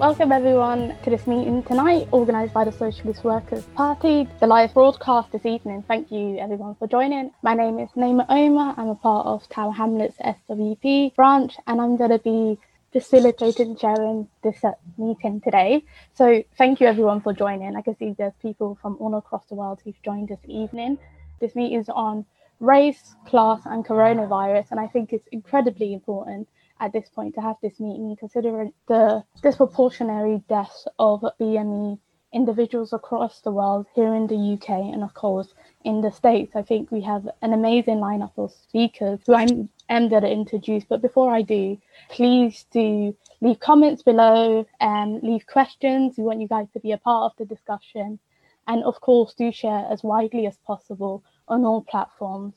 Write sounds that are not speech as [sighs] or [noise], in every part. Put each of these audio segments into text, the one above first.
Welcome everyone to this meeting tonight, organised by the Socialist Workers Party. The live broadcast this evening. Thank you everyone for joining. My name is Naima Omar. I'm a part of Tower Hamlets SWP branch, and I'm going to be facilitating sharing this uh, meeting today. So thank you everyone for joining. I can see there's people from all across the world who've joined this evening. This meeting is on race, class, and coronavirus, and I think it's incredibly important at this point to have this meeting, considering the disproportionary deaths of BME individuals across the world, here in the UK, and of course in the States. I think we have an amazing lineup of speakers who I'm, am going to introduce. But before I do, please do leave comments below and leave questions. We want you guys to be a part of the discussion. And of course, do share as widely as possible on all platforms.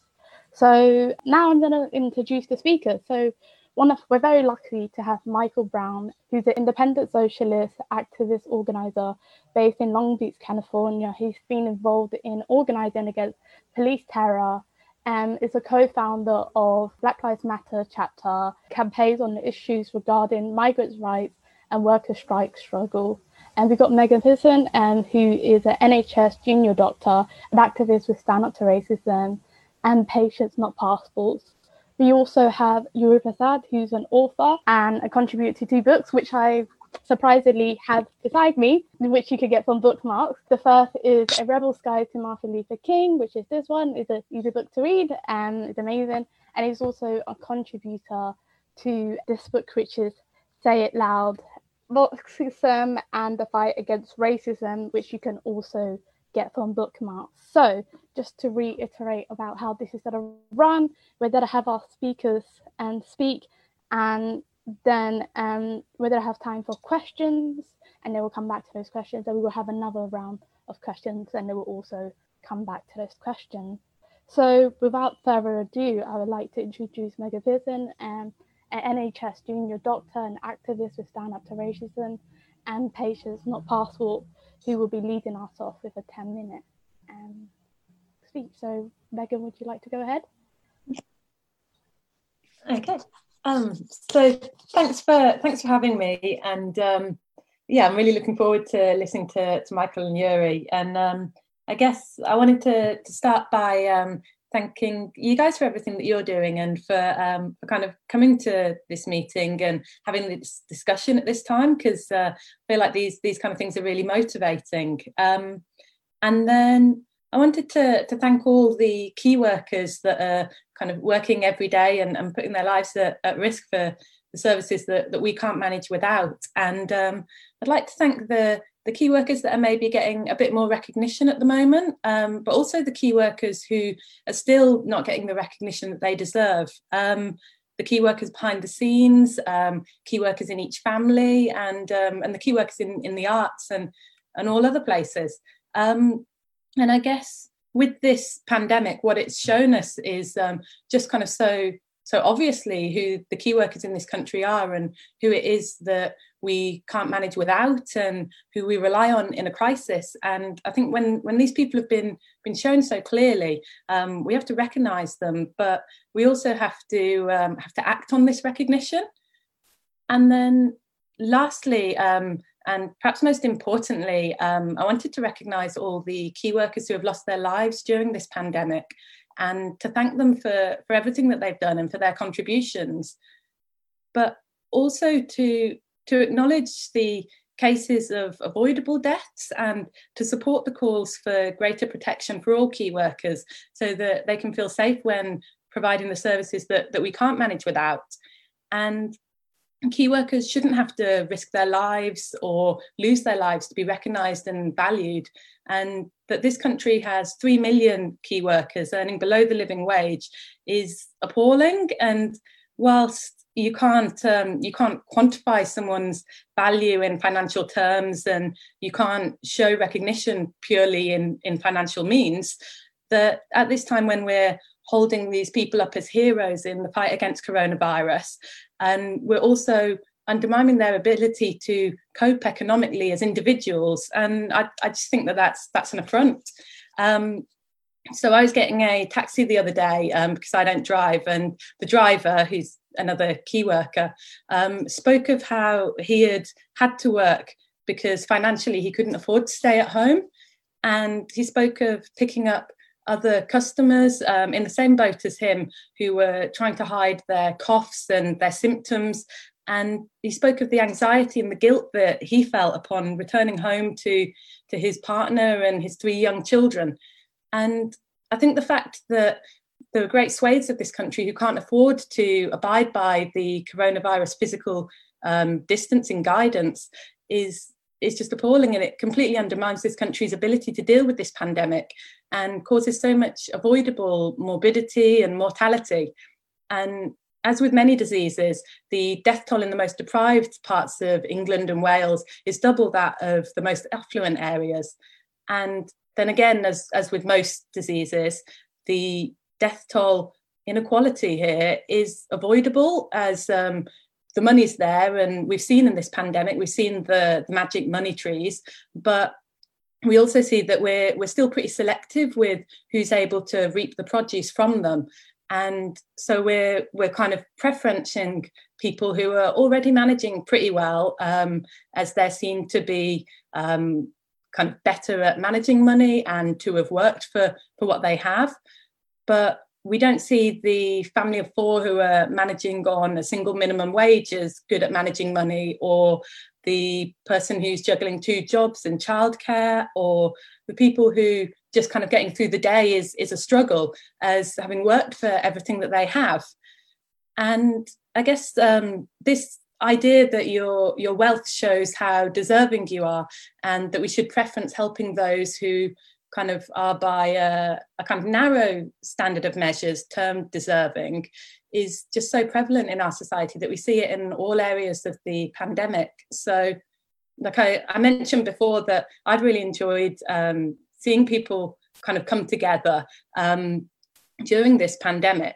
So now I'm going to introduce the speaker. So one of we're very lucky to have Michael Brown, who's an independent socialist activist organizer based in Long Beach, California. He's been involved in organizing against police terror and is a co-founder of Black Lives Matter chapter, campaigns on the issues regarding migrants' rights and worker strike struggle. And we've got Megan Pearson, who is an NHS junior doctor, an activist with Stand Up to Racism and Patients Not Passports. We also have Yuri Prasad, who's an author and a contributor to two books, which I surprisingly have beside me, which you could get from bookmarks. The first is A Rebel's Guide to Martin Luther King, which is this one. It's an easy book to read and it's amazing. And he's also a contributor to this book, which is Say It Loud, Marxism and the Fight Against Racism, which you can also get from bookmarks. So just to reiterate about how this is going to run, we're going to have our speakers and speak, and then um, we're going to have time for questions, and then we'll come back to those questions, and we will have another round of questions, and they will also come back to those questions. So without further ado, I would like to introduce Megan Pearson, um, an NHS junior doctor and activist with Stand Up to Racism and Patients Not Passport who will be leading us off with a 10 minute um, speech. So, Megan, would you like to go ahead? Okay. Um, so thanks for thanks for having me, and um, yeah, I'm really looking forward to listening to, to Michael and Yuri. And um, I guess I wanted to, to start by um, thanking you guys for everything that you're doing and for um, for kind of coming to this meeting and having this discussion at this time because uh, I feel like these these kind of things are really motivating. Um, and then I wanted to to thank all the key workers that are kind of working every day and, and putting their lives at, at risk for the services that, that we can't manage without. And um, I'd like to thank the the key workers that are maybe getting a bit more recognition at the moment, um, but also the key workers who are still not getting the recognition that they deserve. Um, the key workers behind the scenes, um, key workers in each family, and um, and the key workers in, in the arts and and all other places. Um, and I guess with this pandemic, what it's shown us is um, just kind of so so obviously who the key workers in this country are and who it is that we can't manage without and who we rely on in a crisis. And i think when when these people have been been shown so clearly um, we have to recognize them but we also have to um, have to act on this recognition. And then lastly um, and perhaps most importantly, um, I wanted to recognise all the key workers who have lost their lives during this pandemic and to thank them for, for everything that they've done and for their contributions. But also to, to acknowledge the cases of avoidable deaths and to support the calls for greater protection for all key workers so that they can feel safe when providing the services that, that we can't manage without. And key workers shouldn't have to risk their lives or lose their lives to be recognised and valued. And that this country has 3 million key workers earning below the living wage is appalling. And whilst you can't um, you can't quantify someone's value in financial terms and you can't show recognition purely in in financial means that at this time when we're holding these people up as heroes in the fight against coronavirus. And we're also undermining their ability to cope economically as individuals. And I, I just think that that's, that's an affront. Um, so I was getting a taxi the other day um, because I don't drive, and the driver, who's another key worker, um, spoke of how he had had to work because financially he couldn't afford to stay at home, and he spoke of picking up other customers um, in the same boat as him who were trying to hide their coughs and their symptoms. And he spoke of the anxiety and the guilt that he felt upon returning home to, to his partner and his three young children. And I think the fact that there are great swathes of this country who can't afford to abide by the coronavirus physical um, distancing guidance is is just appalling and it completely undermines this country's ability to deal with this pandemic and causes so much avoidable morbidity and mortality. And as with many diseases, the death toll in the most deprived parts of England and Wales is double that of the most affluent areas. And then again, as, as with most diseases, the death toll inequality here is avoidable as um, the money's there. And we've seen in this pandemic, we've seen the, the magic money trees, but we also see that we're we're still pretty selective with who's able to reap the produce from them and so we're we're kind of preferencing people who are already managing pretty well um, as they're to be um, kind of better at managing money and to have worked for for what they have. But we don't see the family of four who are managing on a single minimum wage as good at managing money or the person who's juggling two jobs and childcare or the people who just kind of getting through the day is is a struggle as having worked for everything that they have and i guess um, this idea that your your wealth shows how deserving you are and that we should preference helping those who kind of are by a, a kind of narrow standard of measures termed deserving is just so prevalent in our society that we see it in all areas of the pandemic. So, like I, I mentioned before, that I've really enjoyed um, seeing people kind of come together um, during this pandemic.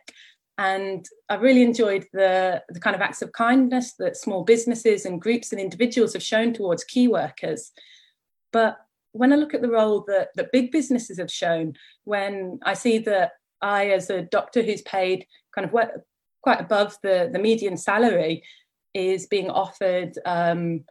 And I've really enjoyed the, the kind of acts of kindness that small businesses and groups and individuals have shown towards key workers. But when I look at the role that, that big businesses have shown, when I see that I, as a doctor who's paid kind of quite above the, the median salary, is being offered um,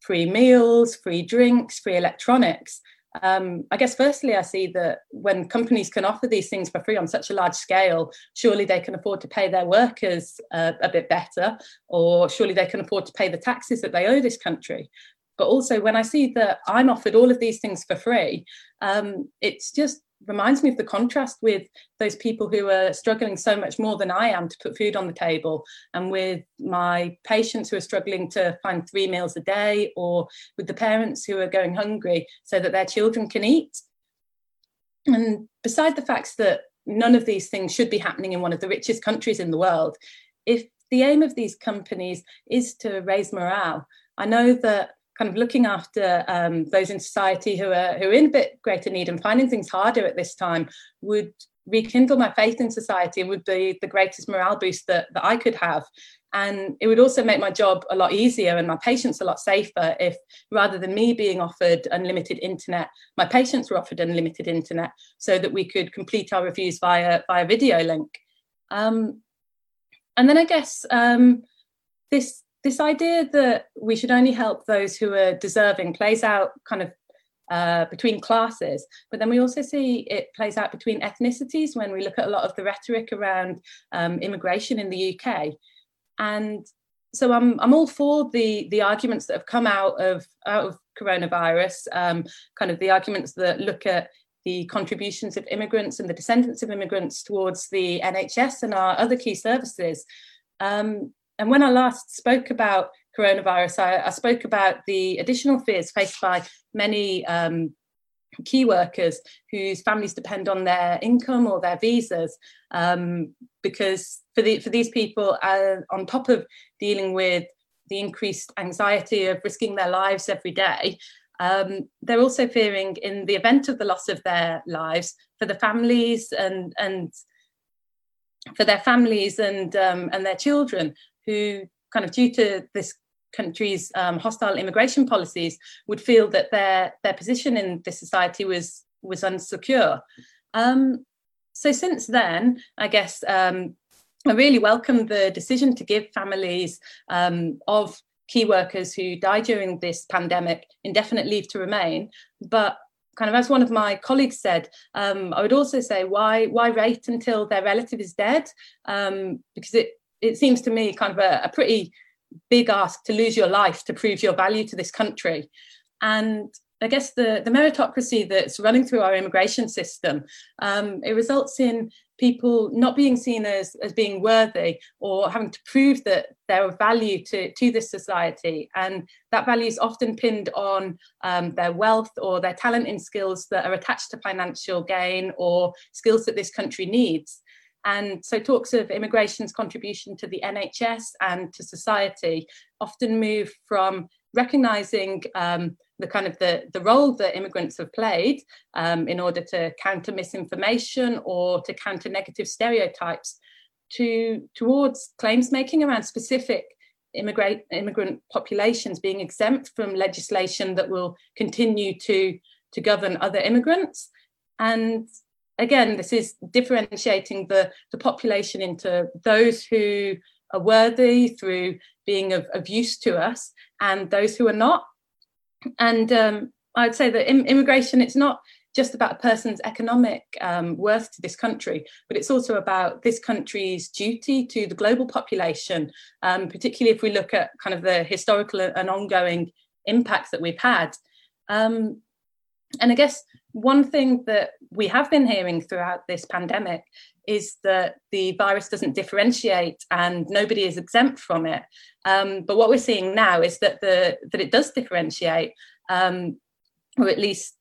free meals, free drinks, free electronics. Um, I guess, firstly, I see that when companies can offer these things for free on such a large scale, surely they can afford to pay their workers uh, a bit better, or surely they can afford to pay the taxes that they owe this country. But also, when I see that I'm offered all of these things for free, um, it's just reminds me of the contrast with those people who are struggling so much more than I am to put food on the table, and with my patients who are struggling to find three meals a day, or with the parents who are going hungry so that their children can eat. And beside the facts that none of these things should be happening in one of the richest countries in the world, if the aim of these companies is to raise morale, I know that kind of looking after um, those in society who are who are in a bit greater need and finding things harder at this time would rekindle my faith in society and would be the greatest morale boost that, that I could have. And it would also make my job a lot easier and my patients a lot safer if rather than me being offered unlimited internet, my patients were offered unlimited internet so that we could complete our reviews via via video link. Um, and then I guess um, this this idea that we should only help those who are deserving plays out kind of uh, between classes, but then we also see it plays out between ethnicities when we look at a lot of the rhetoric around um, immigration in the UK. And so I'm I'm all for the the arguments that have come out of out of coronavirus, um, kind of the arguments that look at the contributions of immigrants and the descendants of immigrants towards the NHS and our other key services. Um, and when I last spoke about coronavirus, I, I spoke about the additional fears faced by many um, key workers whose families depend on their income or their visas. Um, because for, the, for these people, uh, on top of dealing with the increased anxiety of risking their lives every day, um, they're also fearing, in the event of the loss of their lives, for the families and and for their families and um, and their children who kind of due to this country's um, hostile immigration policies would feel that their their position in this society was was unsecure Um, so since then, I guess um, I really welcome the decision to give families um, of key workers who died during this pandemic indefinite leave to remain. But kind of as one of my colleagues said, um, I would also say why why wait until their relative is dead? Um, because it it seems to me kind of a, a, pretty big ask to lose your life to prove your value to this country. And I guess the, the meritocracy that's running through our immigration system, um, it results in people not being seen as, as being worthy or having to prove that they're of value to, to this society. And that value is often pinned on um, their wealth or their talent in skills that are attached to financial gain or skills that this country needs. And so talks of immigration's contribution to the NHS and to society often move from recognizing um, the kind of the, the role that immigrants have played um, in order to counter misinformation or to counter negative stereotypes to towards claims making around specific immigrant immigrant populations being exempt from legislation that will continue to to govern other immigrants. And again this is differentiating the the population into those who are worthy through being of, of use to us and those who are not and um, I'd say that Im- immigration, it's not just about a person's economic um, worth to this country, but it's also about this country's duty to the global population, um, particularly if we look at kind of the historical and ongoing impacts that we've had. Um, and I guess one thing that we have been hearing throughout this pandemic is that the virus doesn't differentiate and nobody is exempt from it. Um, but what we're seeing now is that the that it does differentiate, um, or at least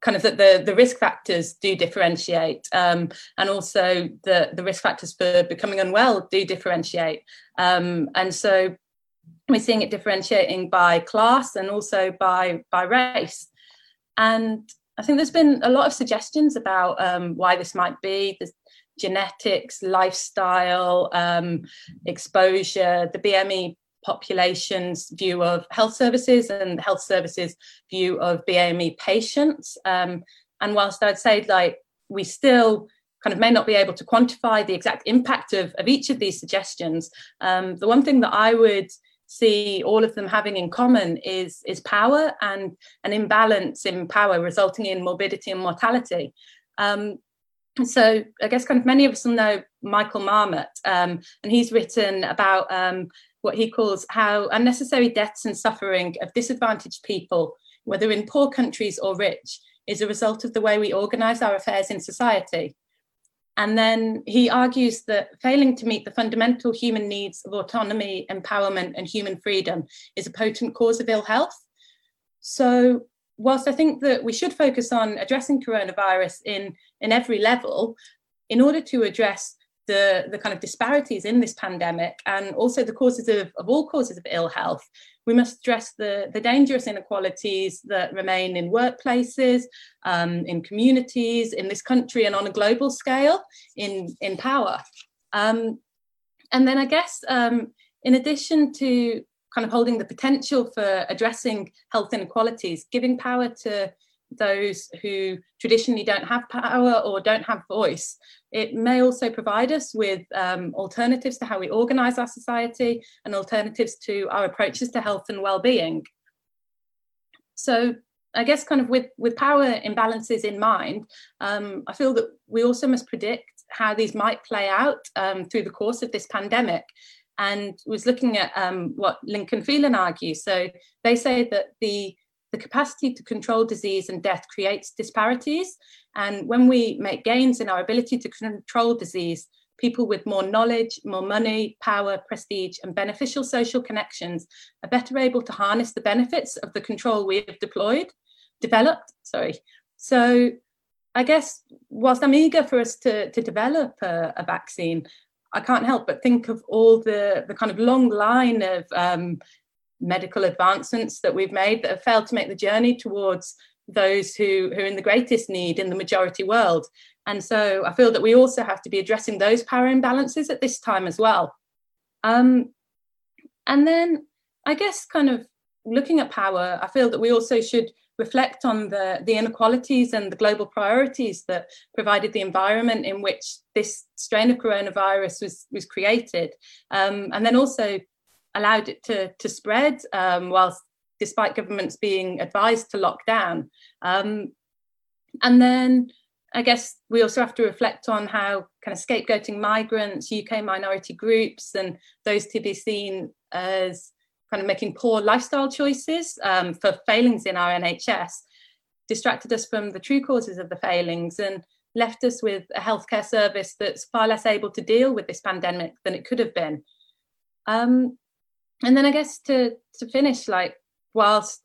kind of that the, the risk factors do differentiate um, and also the, the risk factors for becoming unwell do differentiate. Um, and so we're seeing it differentiating by class and also by by race. And I think there's been a lot of suggestions about um, why this might be. There's genetics, lifestyle, um, exposure, the BME population's view of health services and health services view of BME patients. Um, and whilst I'd say like we still kind of may not be able to quantify the exact impact of, of each of these suggestions, um, the one thing that I would see all of them having in common is is power and an imbalance in power resulting in morbidity and mortality um, so I guess kind of many of us will know Michael Marmot, um, and he's written about um, what he calls how unnecessary deaths and suffering of disadvantaged people, whether in poor countries or rich, is a result of the way we organise our affairs in society. And then he argues that failing to meet the fundamental human needs of autonomy, empowerment, and human freedom is a potent cause of ill health. So whilst I think that we should focus on addressing coronavirus in, in every level, in order to address the, the kind of disparities in this pandemic and also the causes of, of all causes of ill health, we must address the, the dangerous inequalities that remain in workplaces, um, in communities, in this country, and on a global scale in, in power. Um, and then I guess um, in addition to kind of holding the potential for addressing health inequalities, giving power to those who traditionally don't have power or don't have voice. It may also provide us with um, alternatives to how we organise our society and alternatives to our approaches to health and well-being. So I guess kind of with, with power imbalances in mind, um, I feel that we also must predict how these might play out um, through the course of this pandemic and was looking at um, what Link and Phelan argues. So they say that the the capacity to control disease and death creates disparities. And when we make gains in our ability to control disease, people with more knowledge, more money, power, prestige, and beneficial social connections are better able to harness the benefits of the control we have deployed, developed. Sorry. So I guess whilst I'm eager for us to, to develop a, a vaccine, I can't help but think of all the, the kind of long line of um, medical advancements that we've made that have failed to make the journey towards those who, who are in the greatest need in the majority world. And so I feel that we also have to be addressing those power imbalances at this time as well. Um, and then I guess kind of looking at power, I feel that we also should reflect on the, the inequalities and the global priorities that provided the environment in which this strain of coronavirus was, was created, um, and then also allowed it to, to spread um, whilst despite governments being advised to lock down. Um, and then I guess we also have to reflect on how kind of scapegoating migrants, UK minority groups, and those to be seen as kind of making poor lifestyle choices um, for failings in our NHS distracted us from the true causes of the failings and left us with a healthcare service that's far less able to deal with this pandemic than it could have been. Um, and then I guess to to finish, like whilst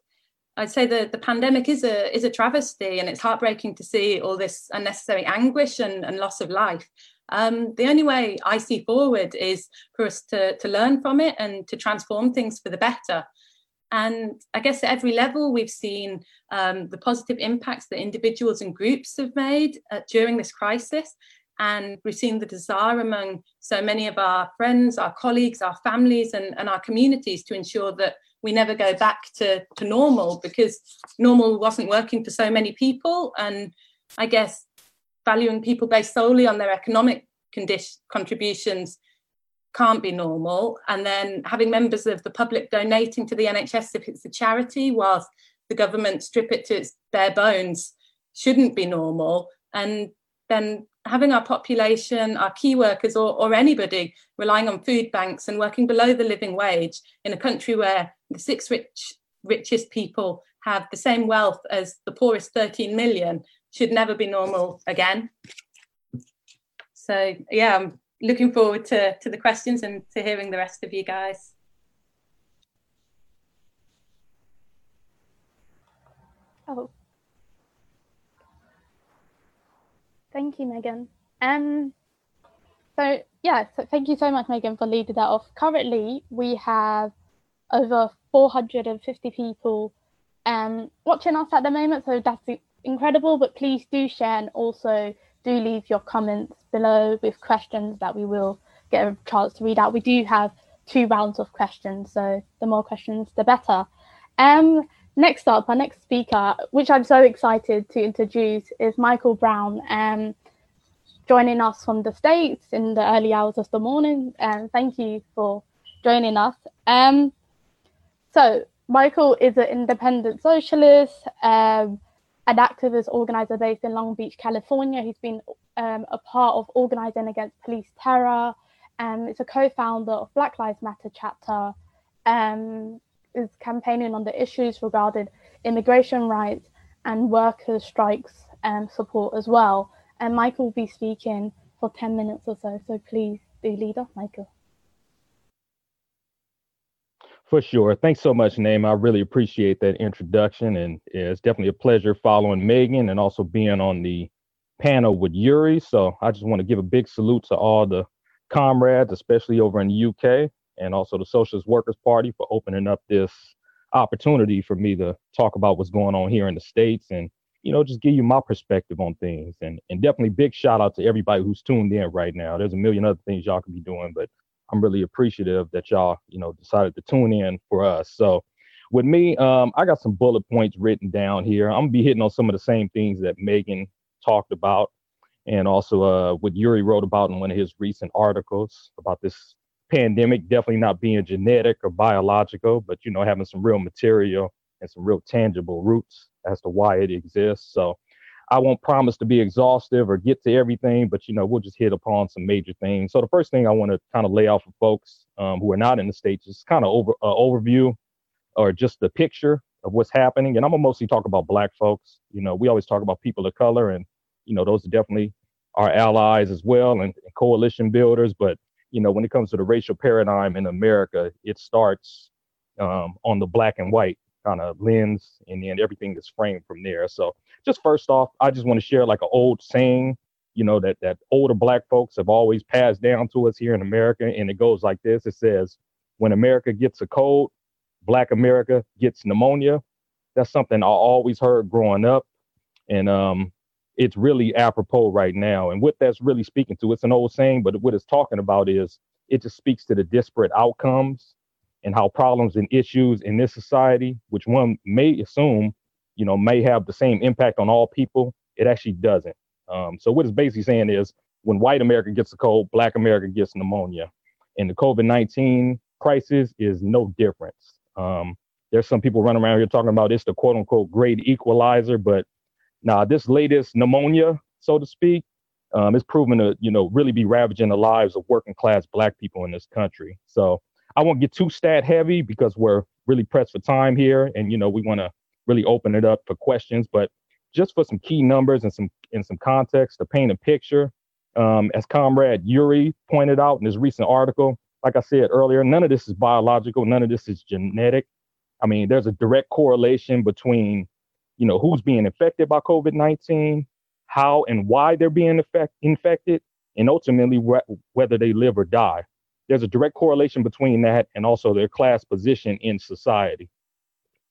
I'd say the, the pandemic is a is a travesty and it's heartbreaking to see all this unnecessary anguish and, and loss of life. Um, the only way I see forward is for us to, to learn from it and to transform things for the better. And I guess at every level, we've seen um, the positive impacts that individuals and groups have made uh, during this crisis. And we've seen the desire among so many of our friends, our colleagues, our families, and, and our communities to ensure that we never go back to, to normal because normal wasn't working for so many people. And I guess valuing people based solely on their economic condition, contributions can't be normal. And then having members of the public donating to the NHS if it's a charity, whilst the government strip it to its bare bones, shouldn't be normal. And then having our population, our key workers, or, or anybody relying on food banks and working below the living wage in a country where the six rich, richest people have the same wealth as the poorest 13 million should never be normal again. So yeah, I'm looking forward to, to the questions and to hearing the rest of you guys. Oh, thank you, Megan. Um, so yeah, so thank you so much, Megan, for leading that off. Currently, we have over 450 people um, watching us at the moment, so that's incredible. But please do share and also do leave your comments below with questions that we will get a chance to read out. We do have two rounds of questions, so the more questions, the better. Um, next up, our next speaker, which I'm so excited to introduce, is Michael Brown. Um, joining us from the States in the early hours of the morning. And thank you for joining us. Um, so, Michael is an independent socialist, um, an activist organizer based in Long Beach, California. He's been um, a part of organizing against police terror. Um, it's a co-founder of Black Lives Matter chapter. Um, is campaigning on the issues regarding immigration rights and workers' strikes and support as well and Michael will be speaking for 10 minutes or so. So please do lead off, Michael. For sure. Thanks so much, Naima. I really appreciate that introduction. And it's definitely a pleasure following Megan and also being on the panel with Yuri. So I just want to give a big salute to all the comrades, especially over in the UK, and also the Socialist Workers Party for opening up this opportunity for me to talk about what's going on here in the States and you know, just give you my perspective on things. And and definitely big shout out to everybody who's tuned in right now. There's a million other things y'all could be doing, but I'm really appreciative that y'all, you know, decided to tune in for us. So with me, um, I got some bullet points written down here. I'm gonna be hitting on some of the same things that Megan talked about, and also uh, what Yuri wrote about in one of his recent articles about this pandemic definitely not being genetic or biological, but you know, having some real material and some real tangible roots as to why it exists. So I won't promise to be exhaustive or get to everything, but you know, we'll just hit upon some major things. So the first thing I want to kind of lay out for folks um, who are not in the states is kind of over uh, overview or just the picture of what's happening. And I'm gonna mostly talk about Black folks. You know, we always talk about people of color, and you know, those are definitely our allies as well and, and coalition builders. But you know, when it comes to the racial paradigm in America, it starts um, on the black and white kind of lens, and then everything is framed from there. So just first off, I just want to share like an old saying, you know, that that older black folks have always passed down to us here in America, and it goes like this: It says, "When America gets a cold, Black America gets pneumonia." That's something I always heard growing up, and um, it's really apropos right now. And what that's really speaking to, it's an old saying, but what it's talking about is it just speaks to the disparate outcomes and how problems and issues in this society, which one may assume you know, may have the same impact on all people. It actually doesn't. Um, so what it's basically saying is when white America gets a cold, black America gets pneumonia. And the COVID-19 crisis is no difference. Um, there's some people running around here talking about it's the quote unquote great equalizer, but now this latest pneumonia, so to speak, um, is proven to, you know, really be ravaging the lives of working class black people in this country. So I won't get too stat heavy because we're really pressed for time here, and you know we want to really open it up for questions. But just for some key numbers and some in some context to paint a picture, um, as Comrade Yuri pointed out in his recent article, like I said earlier, none of this is biological, none of this is genetic. I mean, there's a direct correlation between, you know, who's being infected by COVID-19, how and why they're being effect- infected, and ultimately wh- whether they live or die there's a direct correlation between that and also their class position in society.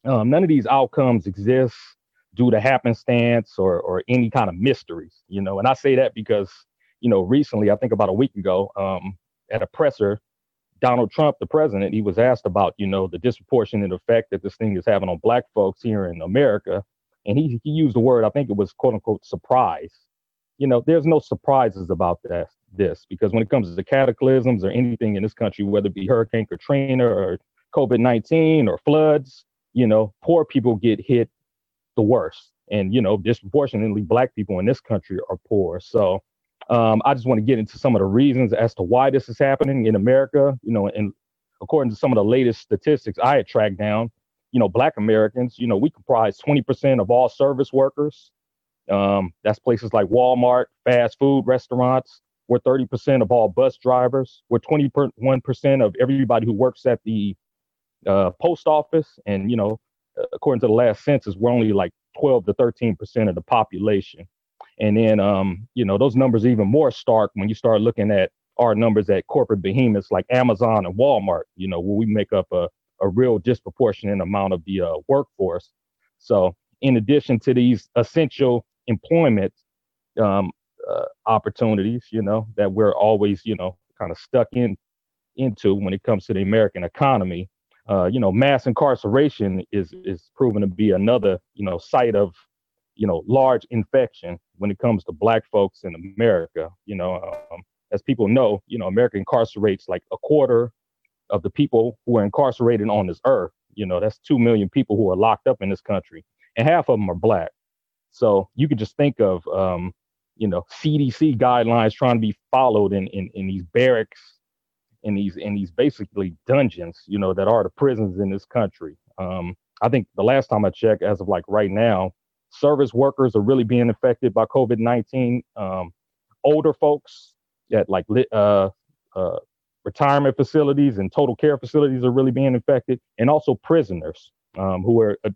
Um, none of these outcomes exist due to happenstance or, or any kind of mysteries, you know. And I say that because, you know, recently, I think about a week ago, um, at a presser, Donald Trump, the president, he was asked about, you know, the disproportionate effect that this thing is having on black folks here in America. And he, he used the word, I think it was quote unquote surprise. You know, there's no surprises about that this because when it comes to cataclysms or anything in this country, whether it be Hurricane Katrina or COVID 19 or floods, you know, poor people get hit the worst. And, you know, disproportionately, Black people in this country are poor. So um, I just want to get into some of the reasons as to why this is happening in America. You know, and according to some of the latest statistics I had tracked down, you know, Black Americans, you know, we comprise 20% of all service workers. Um, that's places like Walmart, fast food restaurants, we're 30% of all bus drivers. We're 21% of everybody who works at the uh, post office. And, you know, according to the last census, we're only like 12 to 13% of the population. And then, um, you know, those numbers even more stark when you start looking at our numbers at corporate behemoths like Amazon and Walmart, you know, where we make up a, a real disproportionate amount of the uh, workforce. So, in addition to these essential employment, um, uh, opportunities, you know, that we're always, you know, kind of stuck in into when it comes to the American economy. Uh, you know, mass incarceration is is proven to be another, you know, site of, you know, large infection when it comes to Black folks in America. You know, um, as people know, you know, America incarcerates like a quarter of the people who are incarcerated on this earth. You know, that's two million people who are locked up in this country, and half of them are Black. So you can just think of um, you know CDC guidelines trying to be followed in in, in these barracks in these in these basically dungeons you know that are the prisons in this country um, i think the last time i checked as of like right now service workers are really being affected by covid-19 um, older folks at like uh, uh, retirement facilities and total care facilities are really being infected and also prisoners um, who are uh,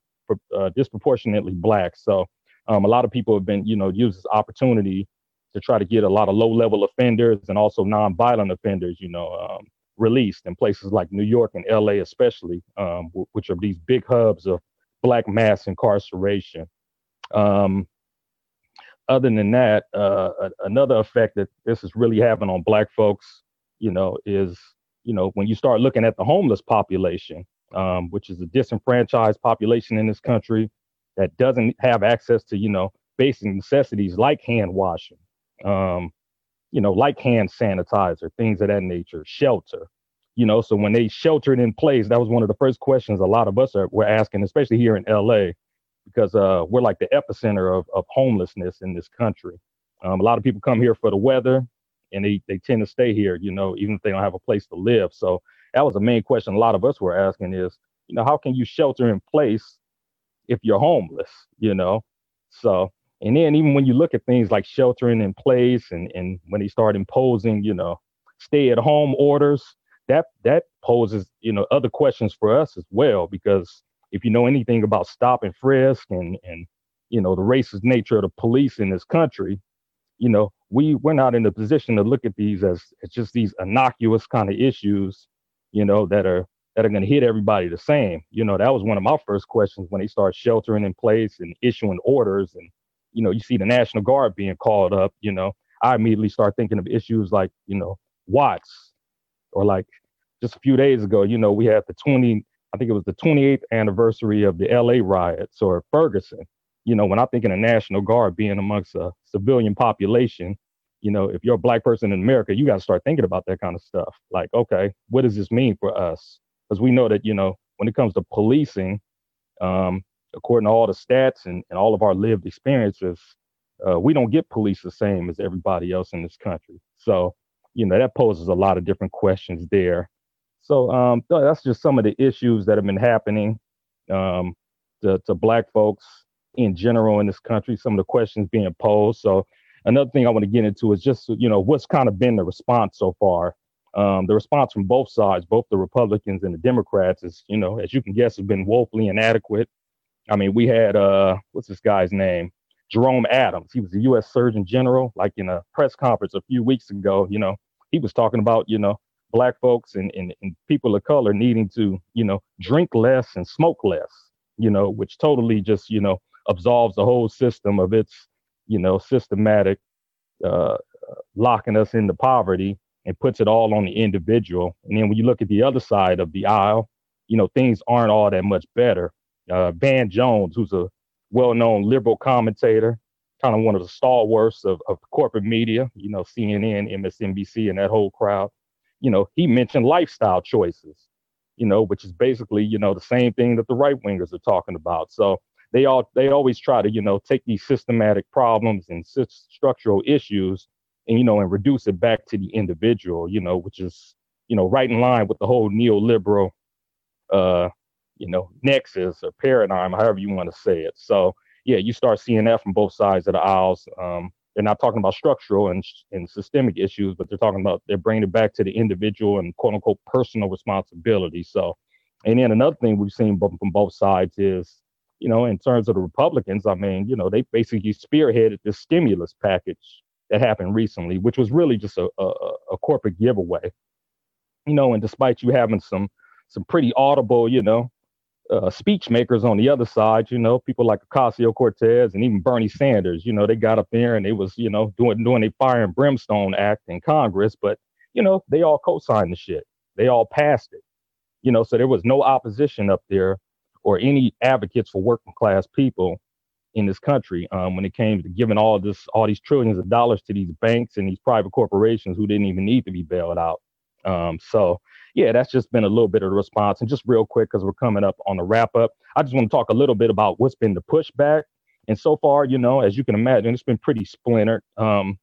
uh disproportionately black so um, a lot of people have been, you know, used this opportunity to try to get a lot of low-level offenders and also non-violent offenders, you know, um, released in places like New York and LA, especially, um, w- which are these big hubs of black mass incarceration. Um, other than that, uh, another effect that this is really having on black folks, you know, is you know when you start looking at the homeless population, um, which is a disenfranchised population in this country, that doesn't have access to you know basic necessities like hand washing um, you know like hand sanitizer things of that nature shelter you know. So when they sheltered in place that was one of the first questions a lot of us are were asking especially here in la because uh, we're like the epicenter of, of homelessness in this country. Um, a lot of people come here for the weather and they, they tend to stay here you know even if they don't have a place to live so that was the main question a lot of us were asking is you know how can you shelter in place if you're homeless, you know. So, and then even when you look at things like sheltering in place and, and when they start imposing, you know, stay at home orders, that that poses, you know, other questions for us as well, because if you know anything about stop and frisk and and you know the racist nature of the police in this country, you know, we we're not in a position to look at these as, as just these innocuous kind of issues, you know, that are that are going to hit everybody the same. You know, that was one of my first questions when they start sheltering in place and issuing orders. And, you know, you see the National Guard being called up, you know, I immediately start thinking of issues like, you know, Watts or like just a few days ago, you know, we had the 20 I think it was the 28th anniversary of the LA riots or Ferguson. You know, when I think in a National Guard being amongst a civilian population, you know, if you're a black person in America, you got to start thinking about that kind of stuff. Like, okay, what does this mean for us? Because we know that, you know, when it comes to policing, um, according to all the stats and, and all of our lived experiences, uh, we don't get police the same as everybody else in this country. So, you know, that poses a lot of different questions there. So um, that's just some of the issues that have been happening um, to, to Black folks in general in this country, some of the questions being posed. So another thing I want to get into is just, you know, what's kind of been the response so far. Um, the response from both sides, both the Republicans and the Democrats, is, you know, as you can guess, has been woefully inadequate. I mean, we had, uh, what's this guy's name? Jerome Adams. He was the U.S. Surgeon General, like in a press conference a few weeks ago. You know, he was talking about, you know, black folks and, and, and people of color needing to, you know, drink less and smoke less, you know, which totally just, you know, absolves the whole system of its, you know, systematic uh, locking us into poverty and puts it all on the individual. And then when you look at the other side of the aisle, you know, things aren't all that much better. Uh, Van Jones, who's a well-known liberal commentator, kind of one of the stalwarts of, of corporate media, you know, CNN, MSNBC, and that whole crowd. You know, he mentioned lifestyle choices, you know, which is basically, you know, the same thing that the right wingers are talking about. So they all they always try to, you know, take these systematic problems and structural issues and you know and reduce it back to the individual, you know, which is, you know, right in line with the whole neoliberal uh you know, nexus or paradigm, however you want to say it. So yeah, you start seeing that from both sides of the aisles. Um, they're not talking about structural and, and systemic issues, but they're talking about they're bringing it back to the individual and quote unquote personal responsibility. So, and then another thing we've seen from both sides is, you know, in terms of the Republicans, I mean, you know, they basically spearheaded this stimulus package that happened recently, which was really just a, a, a corporate giveaway. You know, and despite you having some some pretty audible, you know, uh, speech makers on the other side, you know, people like Ocasio Cortez and even Bernie Sanders, you know, they got up there and they was, you know, doing doing a fire and brimstone act in Congress, but you know, they all co-signed the shit. They all passed it. You know, so there was no opposition up there or any advocates for working class people in this country um, when it came to giving all this all these trillions of dollars to these banks and these private corporations who didn't even need to be bailed out. Um, so yeah, that's just been a little bit of the response. And just real quick, because we're coming up on the wrap up, I just want to talk a little bit about what's been the pushback. And so far, you know, as you can imagine, it's been pretty splintered. Um,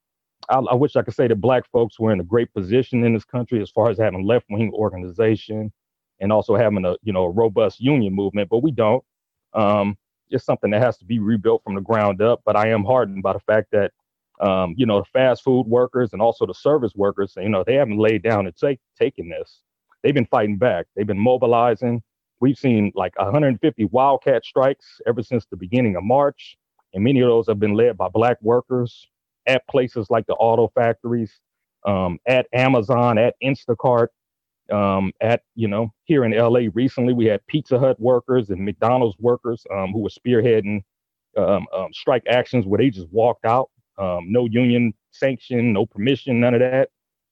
I, I, wish I could say that Black folks were in a great position in this country as far as having left wing organization and also having a you know a robust union movement, but we don't. Um, it's something that has to be rebuilt from the ground up. But I am hardened by the fact that um, you know the fast food workers and also the service workers, you know, they haven't laid down and take taken this they've been fighting back. They've been mobilizing. We've seen like 150 wildcat strikes ever since the beginning of March, and many of those have been led by black workers at places like the auto factories, um, at Amazon, at Instacart, um, at you know here in LA recently we had Pizza Hut workers and McDonald's workers um, who were spearheading um, um, strike actions where they just walked out, um, no union sanction, no permission, none of that.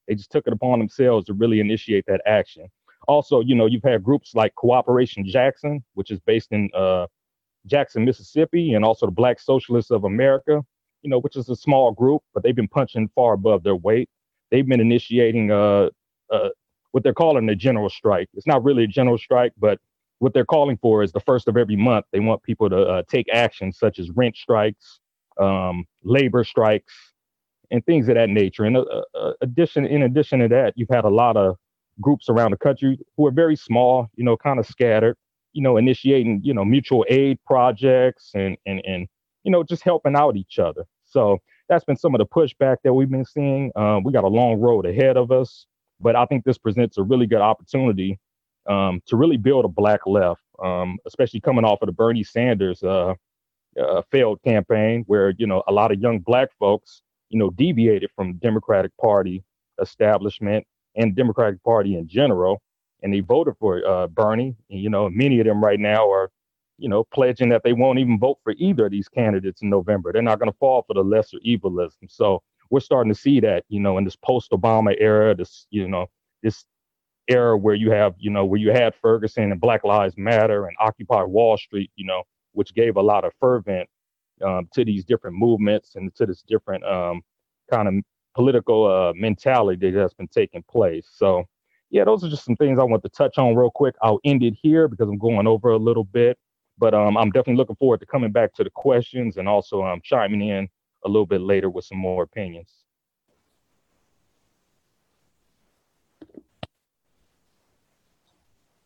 They just took it upon themselves to really initiate that action. Also, you know, you've had groups like Cooperation Jackson, which is based in uh, Jackson, Mississippi, and also the Black Socialists of America, you know, which is a small group, but they've been punching far above their weight. They've been initiating uh, uh, what they're calling a general strike. It's not really a general strike, but what they're calling for is the first of every month. They want people to uh, take action such as rent strikes, um, labor strikes, and things of that nature. And uh, uh, addition, in addition to that, you've had a lot of groups around the country who are very small, you know, kind of scattered, you know, initiating, you know, mutual aid projects and and and you know, just helping out each other. So that's been some of the pushback that we've been seeing. Um, we got a long road ahead of us, but I think this presents a really good opportunity um, to really build a black left, um, especially coming off of the Bernie Sanders uh, uh, failed campaign, where you know a lot of young black folks you know, deviated from Democratic Party establishment and Democratic Party in general, and they voted for uh, Bernie. And, you know, many of them right now are, you know, pledging that they won't even vote for either of these candidates in November. They're not going to fall for the lesser evilism. So we're starting to see that, you know, in this post-Obama era, this, you know, this era where you have, you know, where you had Ferguson and Black Lives Matter and Occupy Wall Street, you know, which gave a lot of fervent um, to these different movements and to this different um, kind of political uh, mentality that has been taking place. So, yeah, those are just some things I want to touch on real quick. I'll end it here because I'm going over a little bit, but um, I'm definitely looking forward to coming back to the questions and also um, chiming in a little bit later with some more opinions.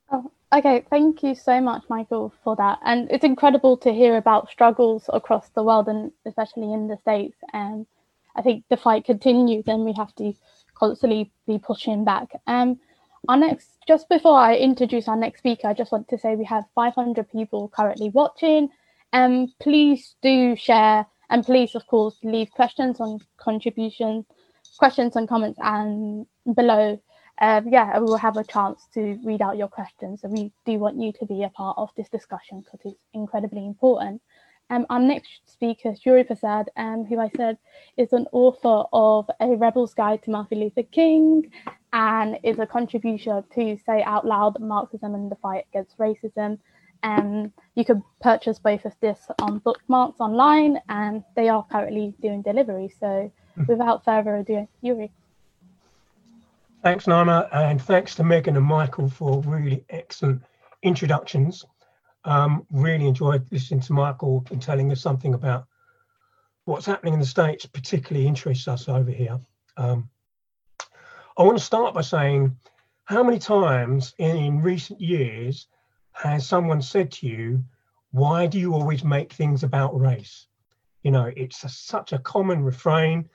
Oh, okay, thank you so much, Michael, for that. And it's incredible to hear about struggles across the world and especially in the States. And I think the fight continues and we have to constantly be pushing back. Um, our next, just before I introduce our next speaker, I just want to say we have 500 people currently watching. Um, please do share and please, of course, leave questions on contributions, questions and comments and below. Um, yeah, we will have a chance to read out your questions. So we do want you to be a part of this discussion because it's incredibly important. Um, our next speaker is Yuri Prasad, um, who I said is an author of A Rebel's Guide to Martin Luther King and is a contributor to Say It Loud Marxism and the Fight Against Racism. Um, you can purchase both of this on bookmarks online and they are currently doing delivery. So hmm. without further ado, Yuri. Thanks, Naima, and thanks to Megan and Michael for really excellent introductions. Um, really enjoyed listening to Michael and telling us something about what's happening in the States, particularly interests us over here. Um, I want to start by saying how many times in recent years has someone said to you, Why do you always make things about race? You know, it's a, such a common refrain,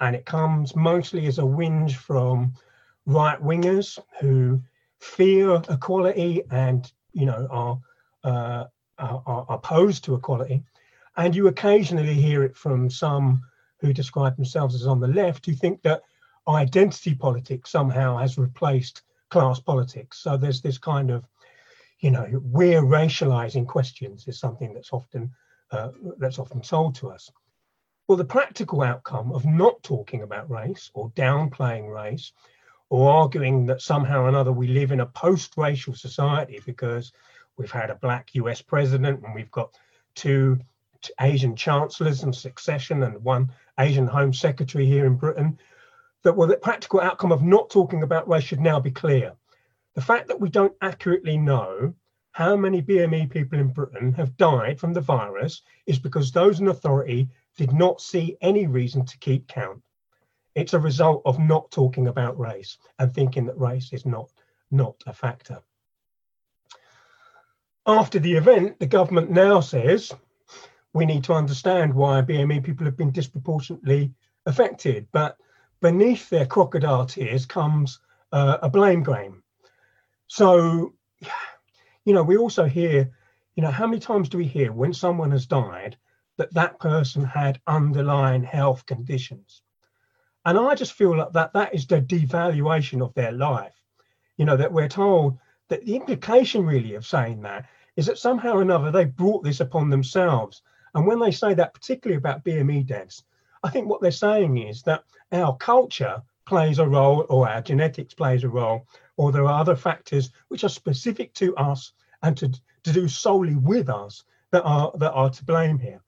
and it comes mostly as a whinge from right wingers who fear equality and, you know, are uh, are, are opposed to equality. And you occasionally hear it from some who describe themselves as on the left who think that identity politics somehow has replaced class politics. So there's this kind of, you know, we're racializing questions is something that's often uh, that's often sold to us. Well, the practical outcome of not talking about race or downplaying race or arguing that somehow or another we live in a post-racial society because We've had a black US president, and we've got two Asian chancellors in succession, and one Asian Home Secretary here in Britain. That well, the practical outcome of not talking about race should now be clear. The fact that we don't accurately know how many BME people in Britain have died from the virus is because those in authority did not see any reason to keep count. It's a result of not talking about race and thinking that race is not, not a factor. After the event, the government now says we need to understand why BME people have been disproportionately affected. But beneath their crocodile tears comes uh, a blame game. So, [sighs] you know, we also hear, you know, how many times do we hear when someone has died that that person had underlying health conditions? And I just feel like that that is the devaluation of their life. You know, that we're told that the implication really of saying that is that somehow or another they brought this upon themselves. And when they say that, particularly about BME deaths, I think what they're saying is that our culture plays a role, or our genetics plays a role, or there are other factors which are specific to us and to, to do solely with us that are that are to blame here.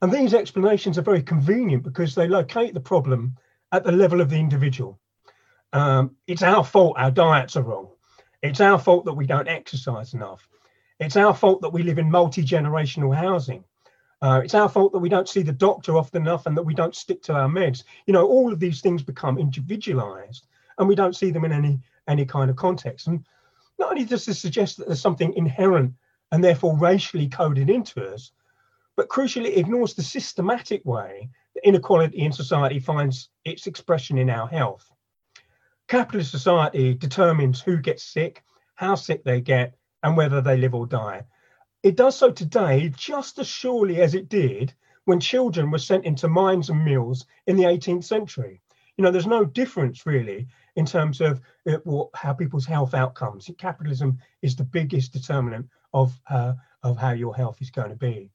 And these explanations are very convenient because they locate the problem at the level of the individual. Um, it's our fault our diets are wrong. It's our fault that we don't exercise enough. It's our fault that we live in multi generational housing. Uh, it's our fault that we don't see the doctor often enough and that we don't stick to our meds. You know, all of these things become individualized and we don't see them in any any kind of context. And not only does this suggest that there's something inherent and therefore racially coded into us, but crucially ignores the systematic way that inequality in society finds its expression in our health. Capitalist society determines who gets sick, how sick they get, and whether they live or die. It does so today just as surely as it did when children were sent into mines and mills in the 18th century. You know, there's no difference really in terms of uh, what, how people's health outcomes. Capitalism is the biggest determinant of, uh, of how your health is going to be.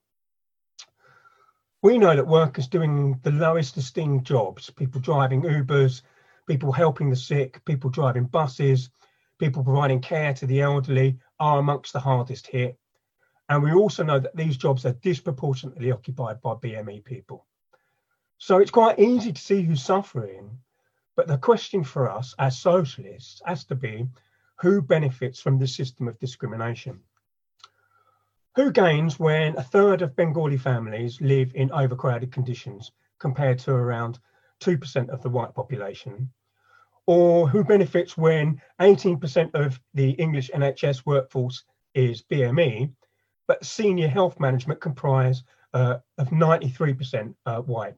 We know that workers doing the lowest esteemed jobs, people driving Ubers, people helping the sick, people driving buses, people providing care to the elderly are amongst the hardest hit. And we also know that these jobs are disproportionately occupied by BME people. So it's quite easy to see who's suffering. But the question for us as socialists has to be who benefits from this system of discrimination? Who gains when a third of Bengali families live in overcrowded conditions compared to around 2% of the white population? Or who benefits when 18% of the English NHS workforce is BME, but senior health management comprise uh, of 93% uh, white?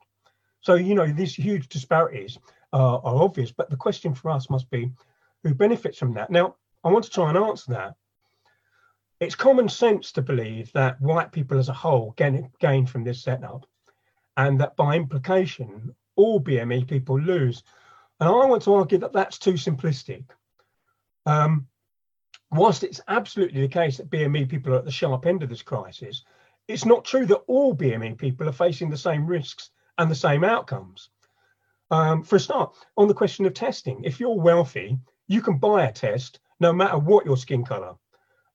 So, you know, these huge disparities uh, are obvious, but the question for us must be who benefits from that? Now, I want to try and answer that. It's common sense to believe that white people as a whole gain, gain from this setup, and that by implication, all BME people lose. And I want to argue that that's too simplistic. Um, whilst it's absolutely the case that BME people are at the sharp end of this crisis, it's not true that all BME people are facing the same risks and the same outcomes. Um, for a start, on the question of testing, if you're wealthy, you can buy a test no matter what your skin color.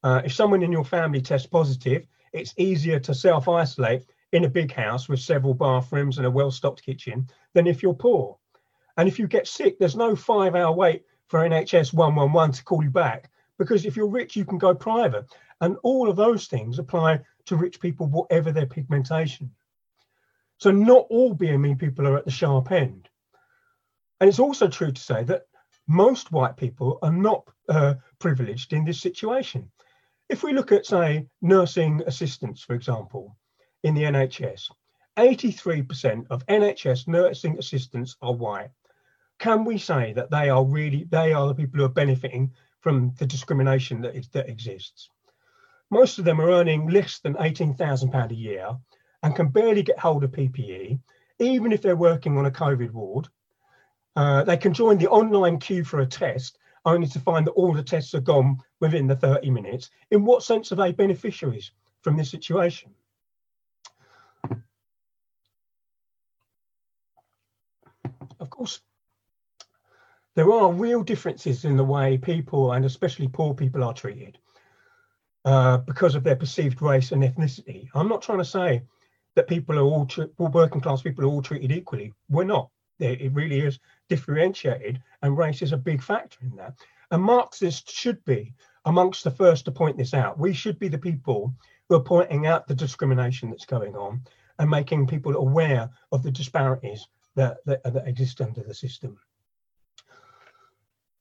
Uh, if someone in your family tests positive, it's easier to self isolate in a big house with several bathrooms and a well stocked kitchen than if you're poor. And if you get sick, there's no five hour wait for NHS 111 to call you back because if you're rich, you can go private. And all of those things apply to rich people, whatever their pigmentation. So not all BME people are at the sharp end. And it's also true to say that most white people are not uh, privileged in this situation. If we look at, say, nursing assistants, for example, in the NHS, 83% of NHS nursing assistants are white. Can we say that they are really, they are the people who are benefiting from the discrimination that, is, that exists? Most of them are earning less than £18,000 a year and can barely get hold of PPE, even if they're working on a COVID ward. Uh, they can join the online queue for a test, only to find that all the tests are gone within the 30 minutes. In what sense are they beneficiaries from this situation? Of course, there are real differences in the way people, and especially poor people, are treated uh, because of their perceived race and ethnicity. I'm not trying to say that people are all, all working class people are all treated equally. We're not. It really is differentiated, and race is a big factor in that. And Marxists should be amongst the first to point this out. We should be the people who are pointing out the discrimination that's going on and making people aware of the disparities that, that, that exist under the system.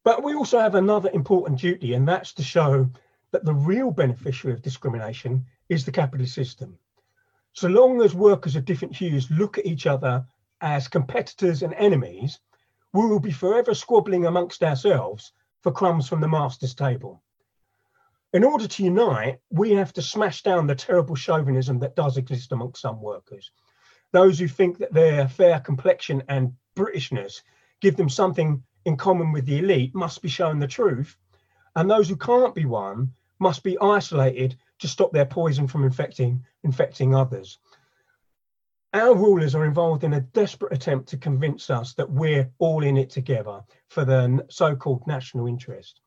But we also have another important duty, and that's to show that the real beneficiary of discrimination is the capitalist system. So long as workers of different hues look at each other as competitors and enemies, we will be forever squabbling amongst ourselves for crumbs from the master's table. In order to unite, we have to smash down the terrible chauvinism that does exist amongst some workers. Those who think that their fair complexion and Britishness give them something in common with the elite must be shown the truth, and those who can't be won must be isolated to stop their poison from infecting infecting others. Our rulers are involved in a desperate attempt to convince us that we're all in it together for the so-called national interest.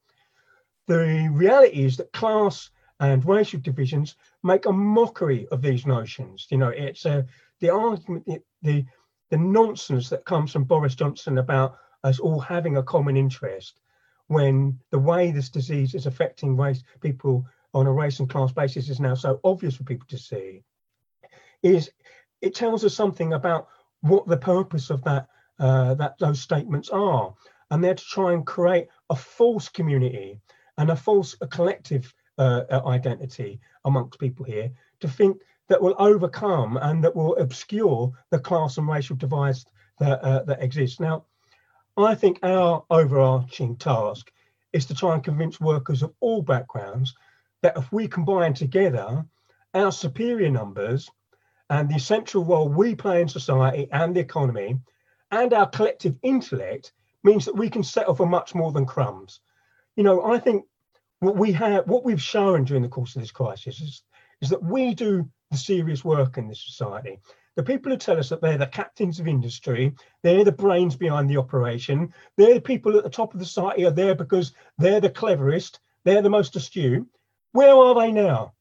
The reality is that class and racial divisions make a mockery of these notions. You know, it's a, the argument, the, the nonsense that comes from Boris Johnson about us all having a common interest when the way this disease is affecting race people on a race and class basis is now so obvious for people to see is it tells us something about what the purpose of that uh, that those statements are. And they're to try and create a false community and a false a collective uh, uh identity amongst people here to think that will overcome and that will obscure the class and racial divides that, uh, that exist. Now i think our overarching task is to try and convince workers of all backgrounds that if we combine together our superior numbers and the essential role we play in society and the economy and our collective intellect means that we can settle for much more than crumbs. You know, I think what we have, what we've shown during the course of this crisis is, is that we do the serious work in this society. The people who tell us that they're the captains of industry, they're the brains behind the operation, they're the people at the top of the society are there because they're the cleverest, they're the most astute. Where are they now?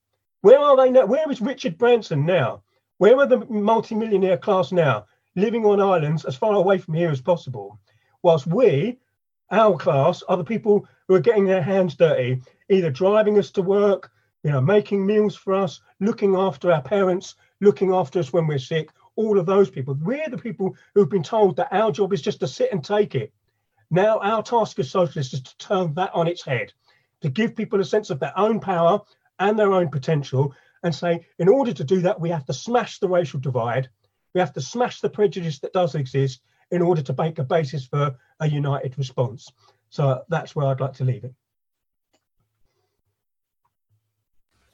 Where are they now? Where is Richard Branson now? Where are the multimillionaire class now? Living on islands as far away from here as possible. Whilst we, our class, are the people who are getting their hands dirty, either driving us to work, you know, making meals for us, looking after our parents, looking after us when we're sick, all of those people. We're the people who've been told that our job is just to sit and take it. Now, our task as socialists is to turn that on its head, to give people a sense of their own power and their own potential, and say, in order to do that, we have to smash the racial divide, we have to smash the prejudice that does exist in order to make a basis for a united response. So that's where I'd like to leave it.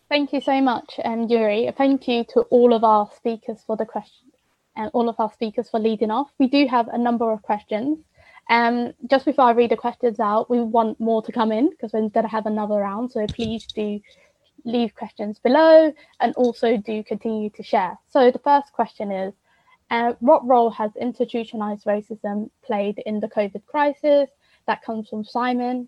Thank you so much, um, Yuri. Thank you to all of our speakers for the questions and all of our speakers for leading off. We do have a number of questions. Um, just before I read the questions out, we want more to come in because we're going to have another round. So please do leave questions below and also do continue to share. So the first question is, uh, what role has institutionalized racism played in the COVID crisis? That comes from Simon.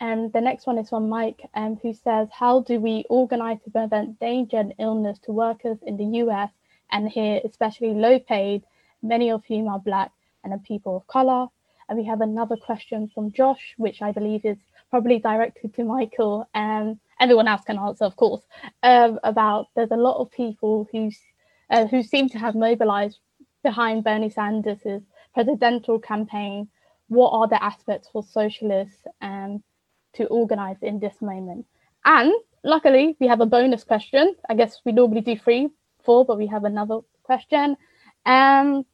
And the next one is from Mike, um, who says, How do we organize to prevent danger and illness to workers in the US and here, especially low paid, many of whom are Black and people of color? And we have another question from Josh, which I believe is probably directed to Michael. And everyone else can answer, of course, um, about there's a lot of people who, uh, who seem to have mobilized behind Bernie Sanders' presidential campaign. What are the aspects for socialists? Um, to organize in this moment. And luckily, we have a bonus question. I guess we normally do three, four, but we have another question. Um,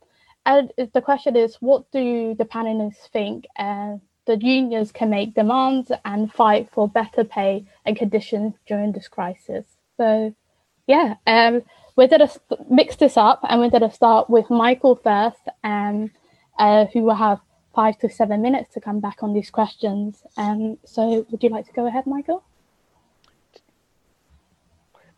and the question is, what do the panelists think uh, the unions can make demands and fight for better pay and conditions during this crisis? So, yeah, um, we're going to mix this up and we're going to start with Michael first, um, uh, who will have five to seven minutes to come back on these questions. Um, so would you like to go ahead, Michael?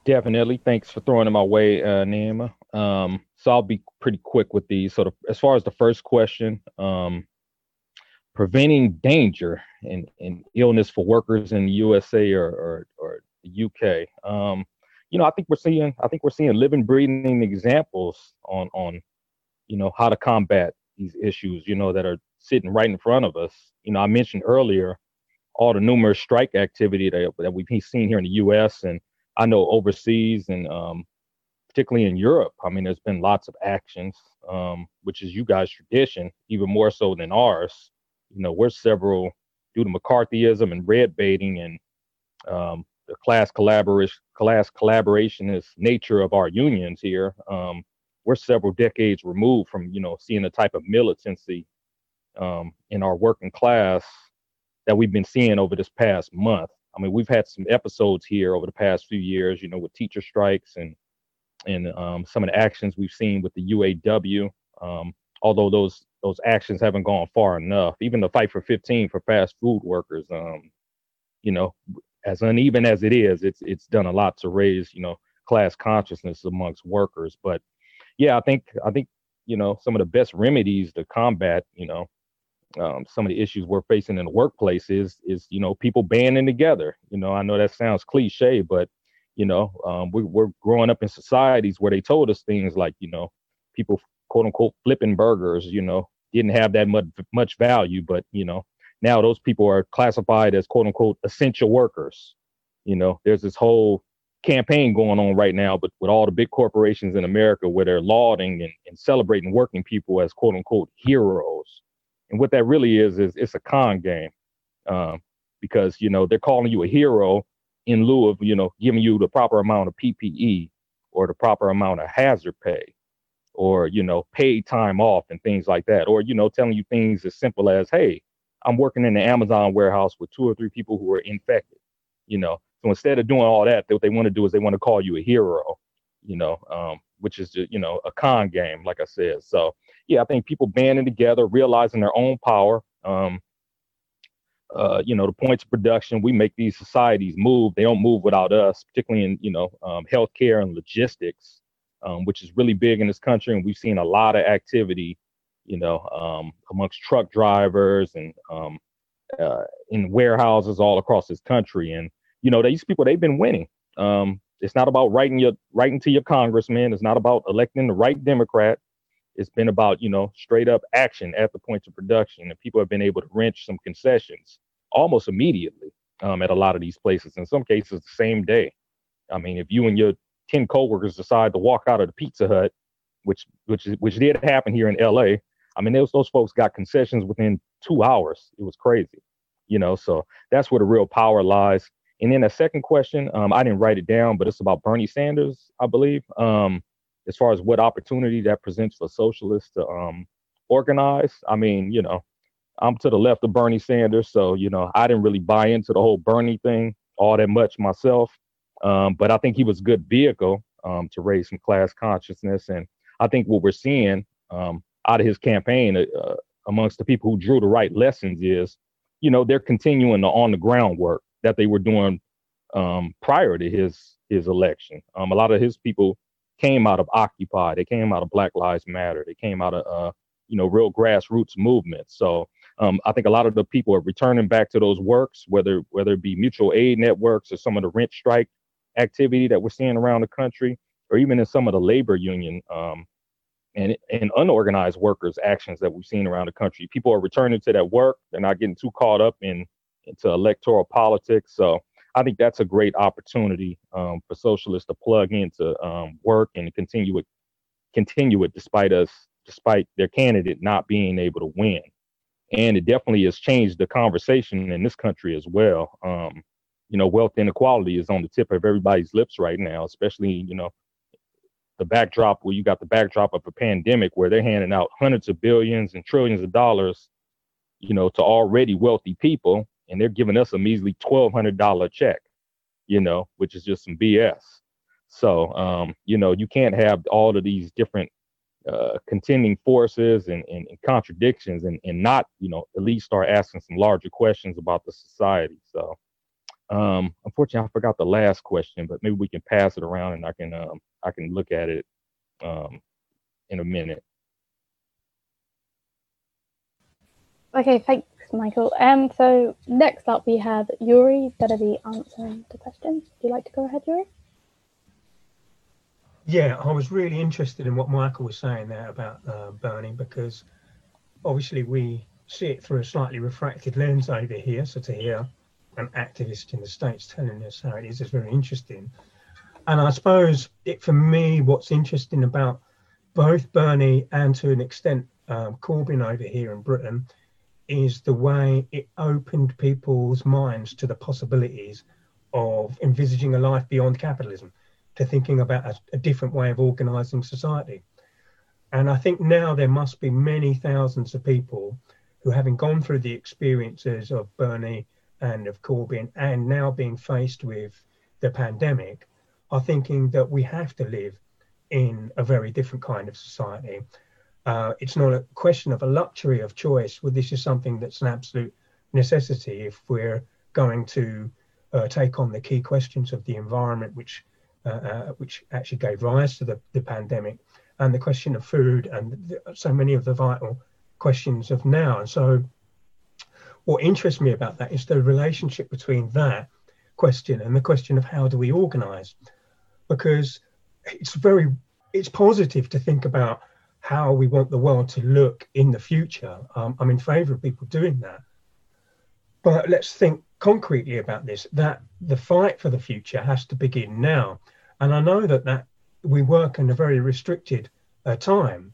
Definitely. Thanks for throwing them my way, uh, Naima. Um, so I'll be pretty quick with these. So the, as far as the first question, um, preventing danger and, and illness for workers in the USA or, or, or the UK. Um, you know, I think we're seeing, I think we're seeing living, breathing examples on, on, you know, how to combat these issues, you know, that are sitting right in front of us. You know, I mentioned earlier all the numerous strike activity that, that we've seen here in the U.S. and I know overseas and um, particularly in Europe. I mean, there's been lots of actions, um, which is you guys' tradition, even more so than ours. You know, we're several due to McCarthyism and red baiting and um, the class collaboration, class collaborationist nature of our unions here. Um, we're several decades removed from you know seeing the type of militancy um, in our working class that we've been seeing over this past month. I mean, we've had some episodes here over the past few years, you know, with teacher strikes and and um, some of the actions we've seen with the UAW. Um, although those those actions haven't gone far enough, even the fight for 15 for fast food workers, um, you know, as uneven as it is, it's it's done a lot to raise, you know, class consciousness amongst workers. But yeah, I think I think you know some of the best remedies to combat, you know, um, some of the issues we're facing in the workplace is is you know people banding together. You know, I know that sounds cliche, but you know, um, we, we're growing up in societies where they told us things like you know, people quote unquote flipping burgers, you know, didn't have that much much value, but you know, now those people are classified as quote unquote essential workers. You know, there's this whole campaign going on right now, but with all the big corporations in America where they're lauding and, and celebrating working people as quote unquote heroes and what that really is is it's a con game, um, because you know they're calling you a hero in lieu of you know giving you the proper amount of PPE or the proper amount of hazard pay, or you know paid time off and things like that, or you know telling you things as simple as hey, I'm working in the Amazon warehouse with two or three people who are infected, you know. So instead of doing all that, what they want to do is they want to call you a hero, you know, um, which is just, you know a con game, like I said. So yeah, I think people banding together, realizing their own power. Um, uh, you know, the points of production, we make these societies move. They don't move without us, particularly in, you know, um, healthcare and logistics. Um, which is really big in this country, and we've seen a lot of activity, you know, um, amongst truck drivers and um, uh, in warehouses all across this country. And you know, these people they've been winning. Um, it's not about writing your writing to your congressman. It's not about electing the right Democrat. It's been about you know straight up action at the point of production, and people have been able to wrench some concessions almost immediately um, at a lot of these places. In some cases, the same day. I mean, if you and your ten coworkers decide to walk out of the Pizza Hut, which which which did happen here in L.A. I mean, those those folks got concessions within two hours. It was crazy, you know. So that's where the real power lies. And then a second question, um, I didn't write it down, but it's about Bernie Sanders, I believe. Um, as far as what opportunity that presents for socialists to um, organize. I mean, you know, I'm to the left of Bernie Sanders, so you know, I didn't really buy into the whole Bernie thing all that much myself. Um, but I think he was a good vehicle um, to raise some class consciousness, and I think what we're seeing um, out of his campaign uh, uh, amongst the people who drew the right lessons is, you know, they're continuing the on the ground work that they were doing um, prior to his his election. Um, a lot of his people came out of Occupy, they came out of Black Lives Matter, they came out of uh, you know real grassroots movements. So um, I think a lot of the people are returning back to those works, whether whether it be mutual aid networks or some of the rent strike activity that we're seeing around the country, or even in some of the labor union um, and and unorganized workers' actions that we've seen around the country. People are returning to that work. They're not getting too caught up in into electoral politics. So I think that's a great opportunity um, for socialists to plug into um, work and continue it, continue it despite us, despite their candidate not being able to win. And it definitely has changed the conversation in this country as well. Um, you know, wealth inequality is on the tip of everybody's lips right now, especially, you know, the backdrop where you got the backdrop of a pandemic where they're handing out hundreds of billions and trillions of dollars, you know, to already wealthy people, and they're giving us a measly twelve hundred dollar check, you know, which is just some BS. So, um, you know, you can't have all of these different uh, contending forces and, and, and, contradictions and, and not, you know, at least start asking some larger questions about the society. So, um, unfortunately, I forgot the last question, but maybe we can pass it around and I can um, I can look at it um, in a minute. Okay, thanks, Michael. Um, so next up we have Yuri that'll be answering the questions. Would you like to go ahead, Yuri? Yeah, I was really interested in what Michael was saying there about uh, Bernie because obviously we see it through a slightly refracted lens over here. So to hear an activist in the States telling us how it is is very interesting. And I suppose it, for me, what's interesting about both Bernie and to an extent um, Corbyn over here in Britain is the way it opened people's minds to the possibilities of envisaging a life beyond capitalism, to thinking about a, a different way of organizing society. And I think now there must be many thousands of people who, having gone through the experiences of Bernie and of Corbyn, and now being faced with the pandemic, are thinking that we have to live in a very different kind of society. Uh, it's not a question of a luxury of choice. Well, this is something that's an absolute necessity if we're going to uh, take on the key questions of the environment, which uh, uh which actually gave rise to the, the pandemic, and the question of food, and the, so many of the vital questions of now. And so, what interests me about that is the relationship between that question and the question of how do we organize because it's very it's positive to think about how we want the world to look in the future. Um, I'm in favour of people doing that, but let's think concretely about this. That the fight for the future has to begin now, and I know that that we work in a very restricted uh, time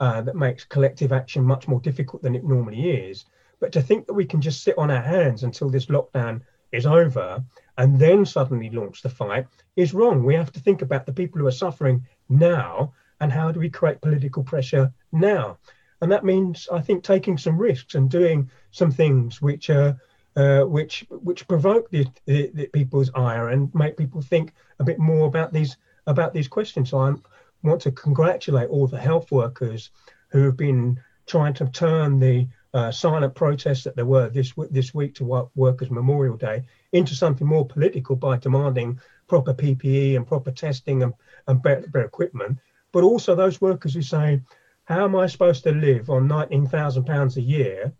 uh, that makes collective action much more difficult than it normally is. But to think that we can just sit on our hands until this lockdown is over and then suddenly launch the fight is wrong. We have to think about the people who are suffering now and how do we create political pressure now. And that means, I think, taking some risks and doing some things which uh, uh, which which provoke the, the, the, people's ire and make people think a bit more about these about these questions. So I want to congratulate all the health workers who have been trying to turn the uh, silent protests that there were this this week to Workers' Memorial Day into something more political by demanding proper PPE and proper testing and, and better, better equipment. but also those workers who say, how am I supposed to live on £19,000 a year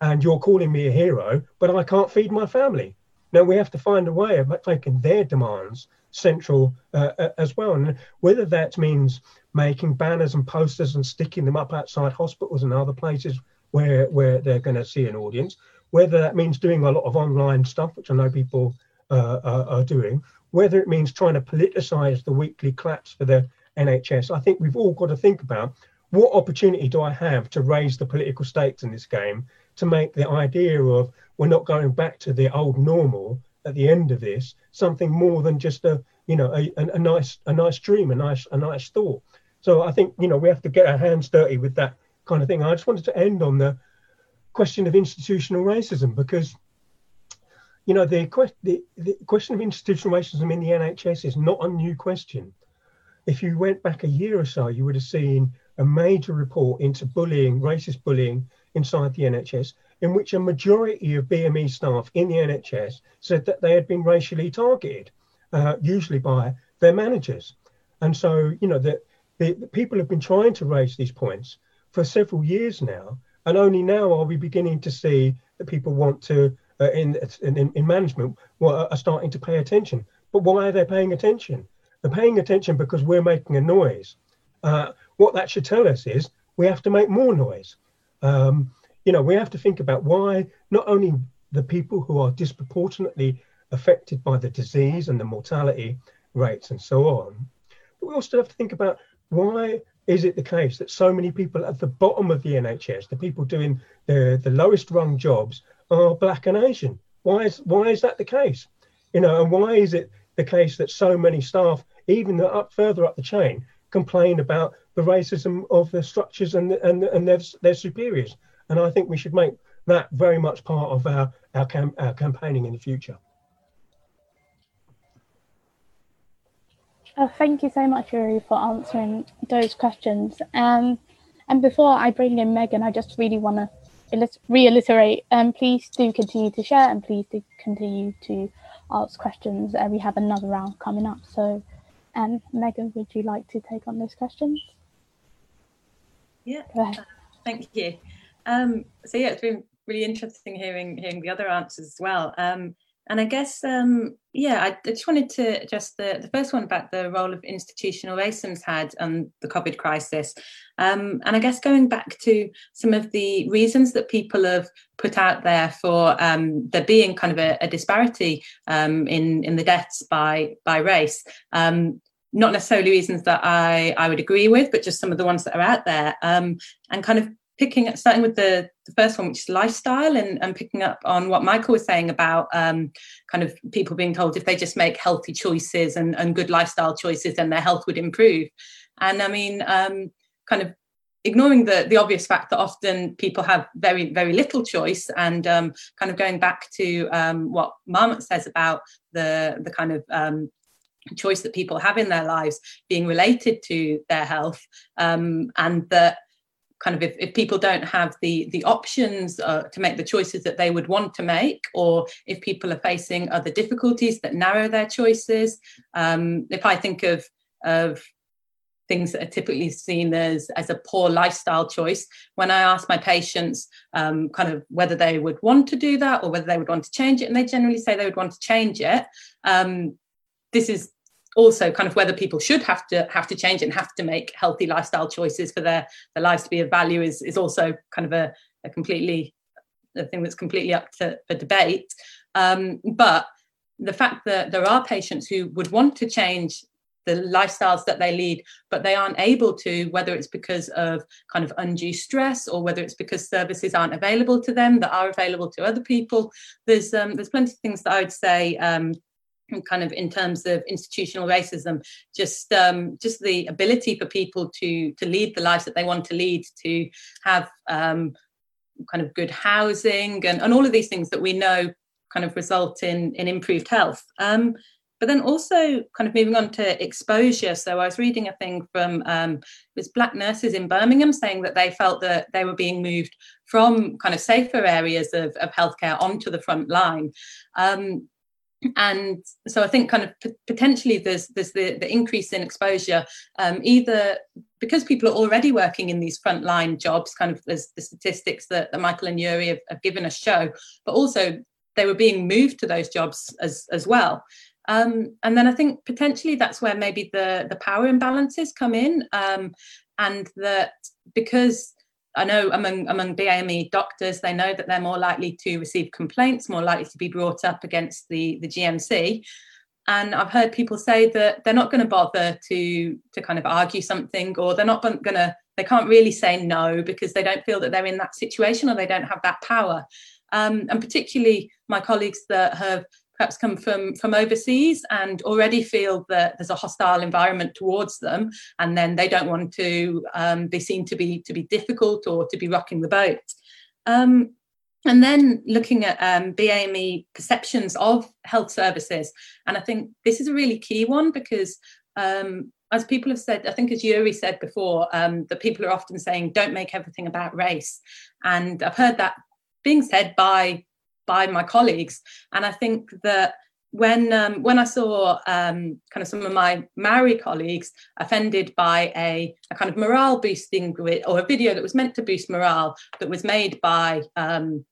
and you're calling me a hero, but I can't feed my family? Now we have to find a way of making their demands central uh, as well. And whether that means making banners and posters and sticking them up outside hospitals and other places where where they're going to see an audience, whether that means doing a lot of online stuff, which I know people uh, are, are doing, whether it means trying to politicize the weekly claps for the NHS, I think we've all got to think about what opportunity do I have to raise the political stakes in this game to make the idea of we're not going back to the old normal at the end of this something more than just a you know a, a, a nice a nice dream a nice a nice thought. So i think you know we have to get our hands dirty with that kind of thing. I just wanted to end on the question of institutional racism because you know the, the, the question of institutional racism in the nhs is not a new question. If you went back a year or so you would have seen a major report into bullying racist bullying inside the nhs in which a majority of BME staff in the NHS said that they had been racially targeted, uh, usually by their managers. And so, you know, the, the, the, people have been trying to raise these points for several years now, and only now are we beginning to see that people want to, uh, in, in, in management, are starting to pay attention. But why are they paying attention? They're paying attention because we're making a noise. Uh, what that should tell us is we have to make more noise. Um, you know, we have to think about why not only the people who are disproportionately affected by the disease and the mortality rates and so on, but we also have to think about why is it the case that so many people at the bottom of the NHS, the people doing the, the lowest rung jobs, are black and Asian? Why is why is that the case? You know, and why is it the case that so many staff, even up further up the chain, complain about the racism of the structures and and, and their, their superiors? And I think we should make that very much part of our, our, cam- our campaigning in the future. Uh, thank you so much, Yuri, for answering those questions. Um, and before I bring in Megan, I just really want to reiterate, um, please do continue to share and please do continue to ask questions. Uh, we have another round coming up. So, um, Megan, would you like to take on those questions? Yeah, uh, thank you. Um, so yeah, it's been really interesting hearing hearing the other answers as well. Um, and I guess um, yeah, I, I, just wanted to address the the first one about the role of institutional racism's had on the COVID crisis. Um, and I guess going back to some of the reasons that people have put out there for um, there being kind of a, a disparity um, in in the deaths by by race. Um, not necessarily reasons that I, I would agree with, but just some of the ones that are out there, um, and kind of picking up starting with the, the first one which is lifestyle and, and picking up on what michael was saying about um, kind of people being told if they just make healthy choices and, and good lifestyle choices then their health would improve. And i mean um, kind of ignoring the the obvious fact that often people have very very little choice and um, kind of going back to um, what Marmot says about the the kind of um, choice that people have in their lives being related to their health um, and that kind of if, if people don't have the the options uh, to make the choices that they would want to make or if people are facing other difficulties that narrow their choices. Um, if i think of of things that are typically seen as as a poor lifestyle choice when i ask my patients um, kind of whether they would want to do that or whether they would want to change it and they generally say they would want to change it um, this is also kind of whether people should have to have to change and have to make healthy lifestyle choices for their their lives to be of value is is also kind of a, a completely a thing that's completely up to for debate. Um, but the fact that there are patients who would want to change the lifestyles that they lead but they aren't able to whether it's because of kind of undue stress or whether it's because services aren't available to them that are available to other people there's um, there's plenty of things that i would say um, kind of in terms of institutional racism just um, just the ability for people to to lead the lives that they want to lead to have um, kind of good housing and, and all of these things that we know kind of result in in improved health. Um, but then also kind of moving on to exposure. So i was reading a thing from um, was black nurses in birmingham saying that they felt that they were being moved from kind of safer areas of, of healthcare onto the front line. Um, and so I think kind of p- potentially there's there's the, the increase in exposure um, either because people are already working in these frontline jobs, kind of as the statistics that, that Michael and Yuri have, have, given us show, but also they were being moved to those jobs as as well. Um, and then I think potentially that's where maybe the the power imbalances come in, um, and that because I know among among BAME doctors, they know that they're more likely to receive complaints, more likely to be brought up against the the GMC. And I've heard people say that they're not going to bother to to kind of argue something, or they're not going to they can't really say no because they don't feel that they're in that situation or they don't have that power. Um, and particularly my colleagues that have perhaps come from from overseas and already feel that there's a hostile environment towards them and then they don't want to um, they seem to be to be difficult or to be rocking the boat um, and then looking at um, BAME perceptions of health services and I think this is a really key one because um, as people have said, I think as Yuri said before, um, that people are often saying, don't make everything about race. And I've heard that being said by by my colleagues. And I think that when um, when I saw um, kind of some of my Maori colleagues offended by a, a, kind of morale boosting or a video that was meant to boost morale that was made by um,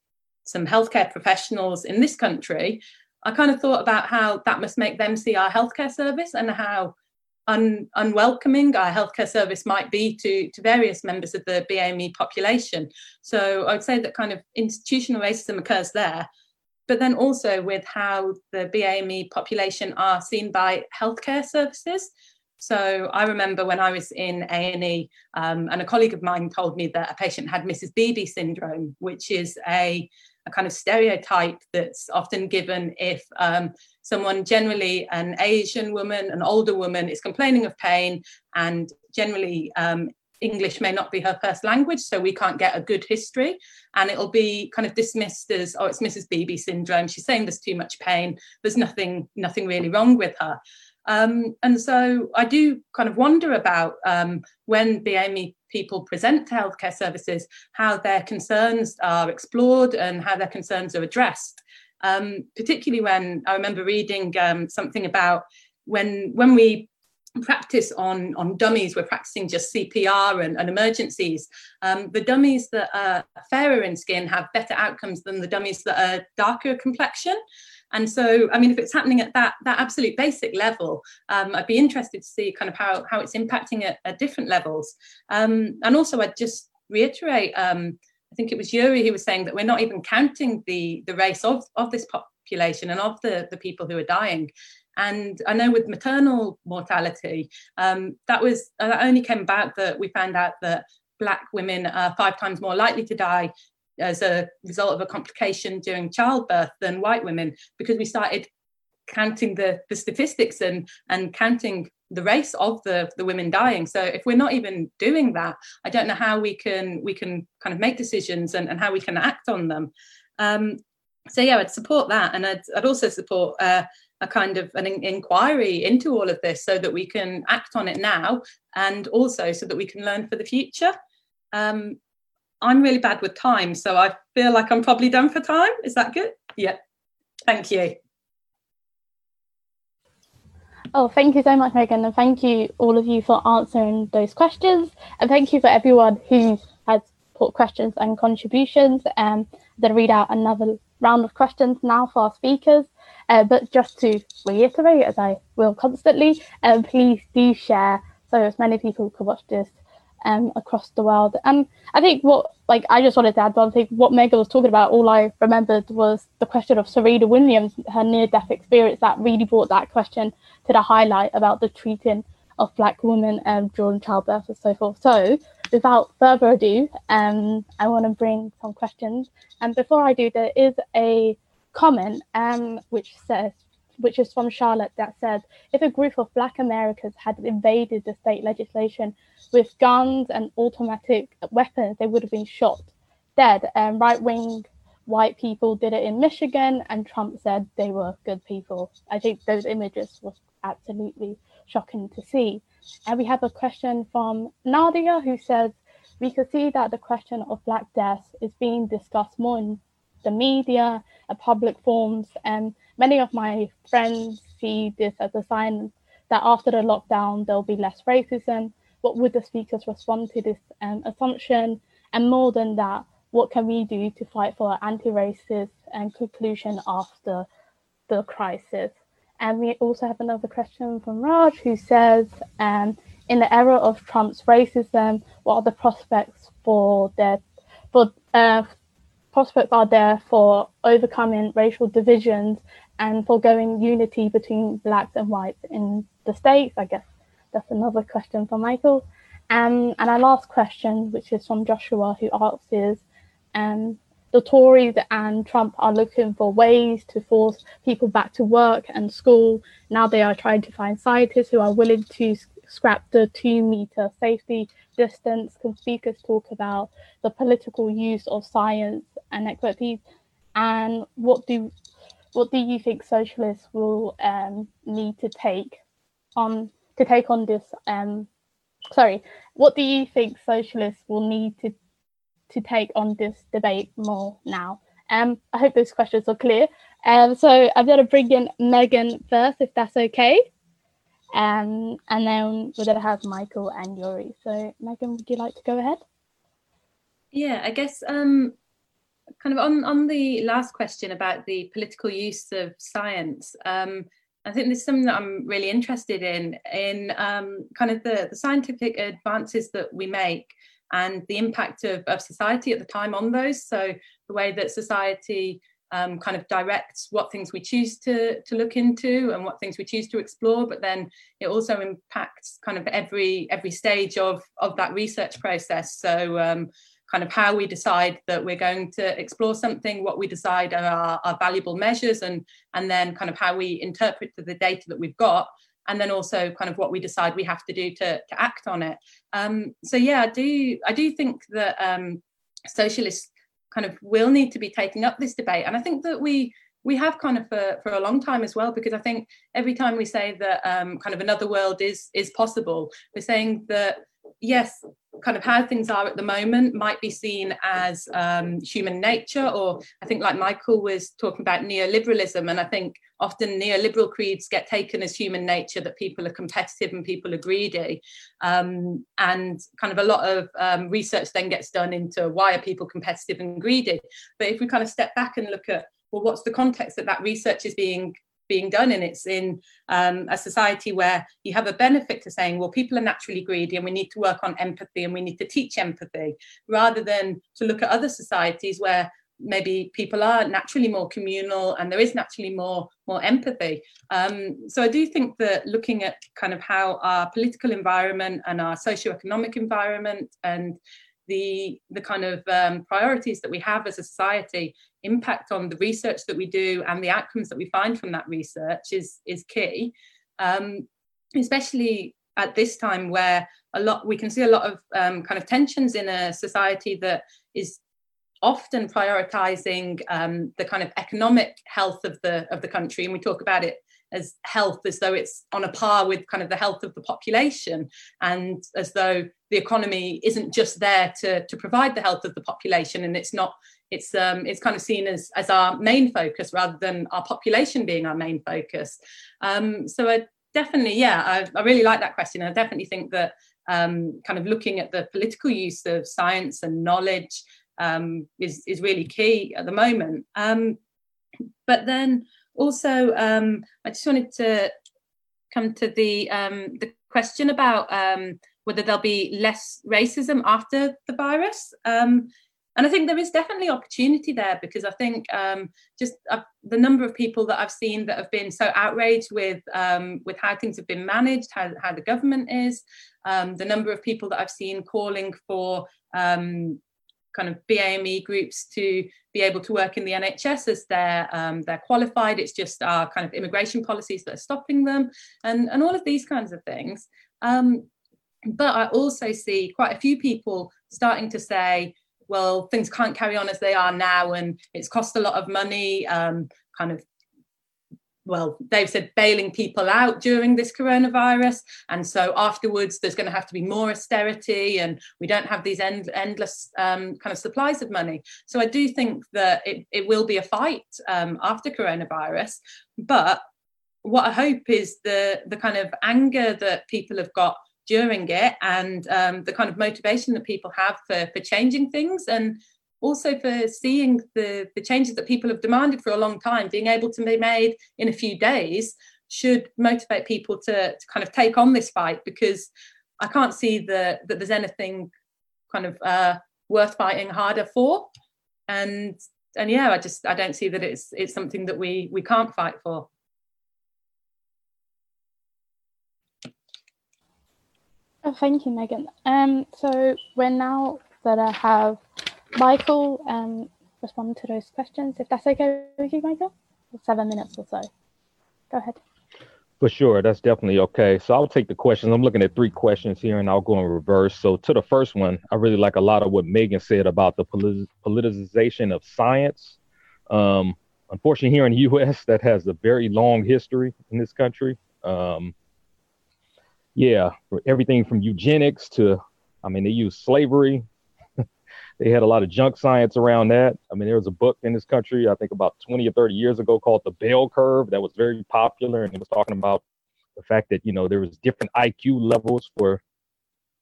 some healthcare professionals in this country, I kind of thought about how that must make them see our healthcare service and how un, unwelcoming our healthcare service might be to, to various members of the BAME population. So I'd say that kind of institutional racism occurs there, but then also with how the BAME population are seen by healthcare services. So I remember when I was in A&E um, and a colleague of mine told me that a patient had Mrs. Bibi syndrome, which is a, a kind of stereotype that's often given if um, someone generally an asian woman an older woman is complaining of pain and generally um, english may not be her first language so we can't get a good history. And it'll be kind of dismissed as oh it's mrs bibi syndrome. She's saying there's too much pain. There's nothing nothing really wrong with her um, and so I do kind of wonder about um, when BAME people present to healthcare services, how their concerns are explored and how their concerns are addressed. Um, particularly when I remember reading um, something about when when we practice on on dummies we're practicing just cpr and, and emergencies um, the dummies that are fairer in skin have better outcomes than the dummies that are darker complexion and so i mean if it's happening at that that absolute basic level um, i'd be interested to see kind of how how it's impacting at, at different levels um, and also i'd just reiterate um, I think it was Yuri who was saying that we're not even counting the the race of of this population and of the the people who are dying. And I know with maternal mortality, um, that was uh, that only came about that we found out that black women are five times more likely to die as a result of a complication during childbirth than white women because we started counting the, the statistics and and counting the race of the the women dying. So if we're not even doing that i don't know how we can we can kind of make decisions and, and how we can act on them. Um, so yeah i'd support that. And i'd, I'd also support uh, a kind of an in- inquiry into all of this so that we can act on it now and also so that we can learn for the future. Um, i'm really bad with time so i feel like i'm probably done for time. Is that good? Yeah. Thank you. Oh, thank you so much, Megan, and thank you all of you for answering those questions, and thank you for everyone who has put questions and contributions. Um, I'm read out another round of questions now for our speakers. Uh, but just to reiterate, as I will constantly, um, please do share so as many people can watch this um, across the world. And I think what, like, I just wanted to add one thing. What Megan was talking about, all I remembered was the question of Serena Williams, her near-death experience. That really brought that question to the highlight about the treating of black women um, during childbirth and so forth. So, without further ado, um, I want to bring some questions. And before I do, there is a comment um, which says, which is from Charlotte, that says, if a group of Black Americans had invaded the state legislation with guns and automatic weapons, they would have been shot dead. And right wing white people did it in Michigan, and Trump said they were good people. I think those images were absolutely shocking to see. And we have a question from Nadia who says, we could see that the question of Black death is being discussed more in the media and public forums. And many of my friends see this as a sign that after the lockdown there'll be less racism. What would the speakers respond to this um, assumption? And more than that, what can we do to fight for anti-racist and conclusion after the crisis? And we also have another question from Raj who says, um, in the era of Trump's racism, what are the prospects for their for uh, prospects are there for overcoming racial divisions and foregoing unity between blacks and whites in the states? I guess that's another question for Michael. Um, and our last question, which is from Joshua, who asks is, um, the Tories and Trump are looking for ways to force people back to work and school. Now they are trying to find scientists who are willing to scrap the two meter safety distance. Can speakers talk about the political use of science and expertise? And what do what do you think socialists will um, need to take on to take on this? Um, sorry, what do you think socialists will need to to take on this debate more now? Um, I hope those questions are clear. Um, so I'm going to bring in Megan first, if that's okay. Um, and then we're going to have Michael and Yuri. So Megan, would you like to go ahead? Yeah, I guess um, kind of on, on the last question about the political use of science, um, I think this is something that I'm really interested in, in um, kind of the, the scientific advances that we make and the impact of, of society at the time on those. So the way that society um, kind of directs what things we choose to, to look into and what things we choose to explore, but then it also impacts kind of every every stage of, of that research process. So um, kind of how we decide that we're going to explore something, what we decide are our, our valuable measures, and and then kind of how we interpret the data that we've got, and then also kind of what we decide we have to do to, to act on it. Um, so yeah, I do I do think that um, socialists kind of will need to be taking up this debate, and I think that we we have kind of for, for a long time as well because i think every time we say that um, kind of another world is is possible we're saying that yes, kind of how things are at the moment might be seen as um, human nature, or I think, like Michael was talking about neoliberalism, and I think often neoliberal creeds get taken as human nature that people are competitive and people are greedy. Um, and kind of a lot of um, research then gets done into why are people competitive and greedy. But if we kind of step back and look at well, what's the context that that research is being being done and it's in um, a society where you have a benefit to saying well people are naturally greedy and we need to work on empathy and we need to teach empathy rather than to look at other societies where maybe people are naturally more communal and there is naturally more more empathy. Um, so i do think that looking at kind of how our political environment and our socio-economic environment and the the kind of um, priorities that we have as a society impact on the research that we do and the outcomes that we find from that research is is key. Um, especially at this time where a lot we can see a lot of um, kind of tensions in a society that is often prioritizing um, the kind of economic health of the of the country. And we talk about it as health as though it's on a par with kind of the health of the population and as though the economy isn't just there to, to provide the health of the population and it's not it's um it's kind of seen as as our main focus rather than our population being our main focus. Um so i definitely yeah i, I really like that question. I definitely think that um kind of looking at the political use of science and knowledge um is is really key at the moment. Um but then also, um, I just wanted to come to the um, the question about um, whether there'll be less racism after the virus. Um, and I think there is definitely opportunity there because I think um, just uh, the number of people that I've seen that have been so outraged with um, with how things have been managed, how, how the government is, um, the number of people that I've seen calling for um, kind of BAME groups to be able to work in the NHS as they're um, they're qualified. It's just our kind of immigration policies that are stopping them, and and all of these kinds of things. Um, but I also see quite a few people starting to say, well, things can't carry on as they are now, and it's cost a lot of money. Um, kind of well, they've said bailing people out during this coronavirus. And so afterwards, there's going to have to be more austerity and we don't have these end, endless um, kind of supplies of money. So I do think that it, it will be a fight um, after coronavirus. But what I hope is the, the kind of anger that people have got during it and um, the kind of motivation that people have for, for changing things and also for seeing the, the changes that people have demanded for a long time being able to be made in a few days should motivate people to, to kind of take on this fight because I can't see the, that there's anything kind of uh, worth fighting harder for. And and yeah, I just I don't see that it's it's something that we we can't fight for. Oh, thank you, Megan. Um, so we're now that I have Michael um, respond to those questions, if that's okay with you, Michael. Seven minutes or so. Go ahead. For sure, that's definitely okay. So I'll take the questions. I'm looking at three questions here, and I'll go in reverse. So to the first one, I really like a lot of what Megan said about the politi- politicization of science. Um, unfortunately, here in the U.S., that has a very long history in this country. Um, yeah, everything from eugenics to, I mean, they used slavery [laughs] they had a lot of junk science around that. I mean, there was a book in this country, I think about 20 or 30 years ago called The Bell Curve that was very popular. And it was talking about the fact that, you know, there was different IQ levels for,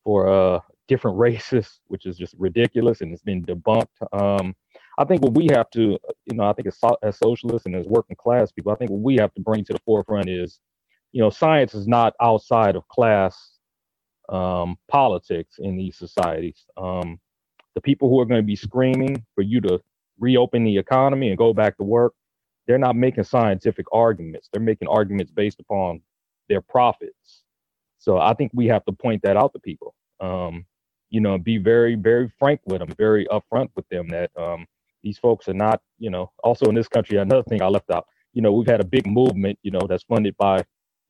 for uh, different [laughs] races, which is just ridiculous. And it's been debunked. Um, I think what we have to, you know, I think as, as socialists and as working class people, I think what we have to bring to the forefront is, you know, science is not outside of class um, politics in these societies. Um, the people who are going to be screaming for you to reopen the economy and go back to work, they're not making scientific arguments. They're making arguments based upon their profits. So I think we have to point that out to people. Um, you know, be very, very frank with them, very upfront with them that um, these folks are not, you know, also in this country, another thing I left out, you know, we've had a big movement, you know, that's funded by,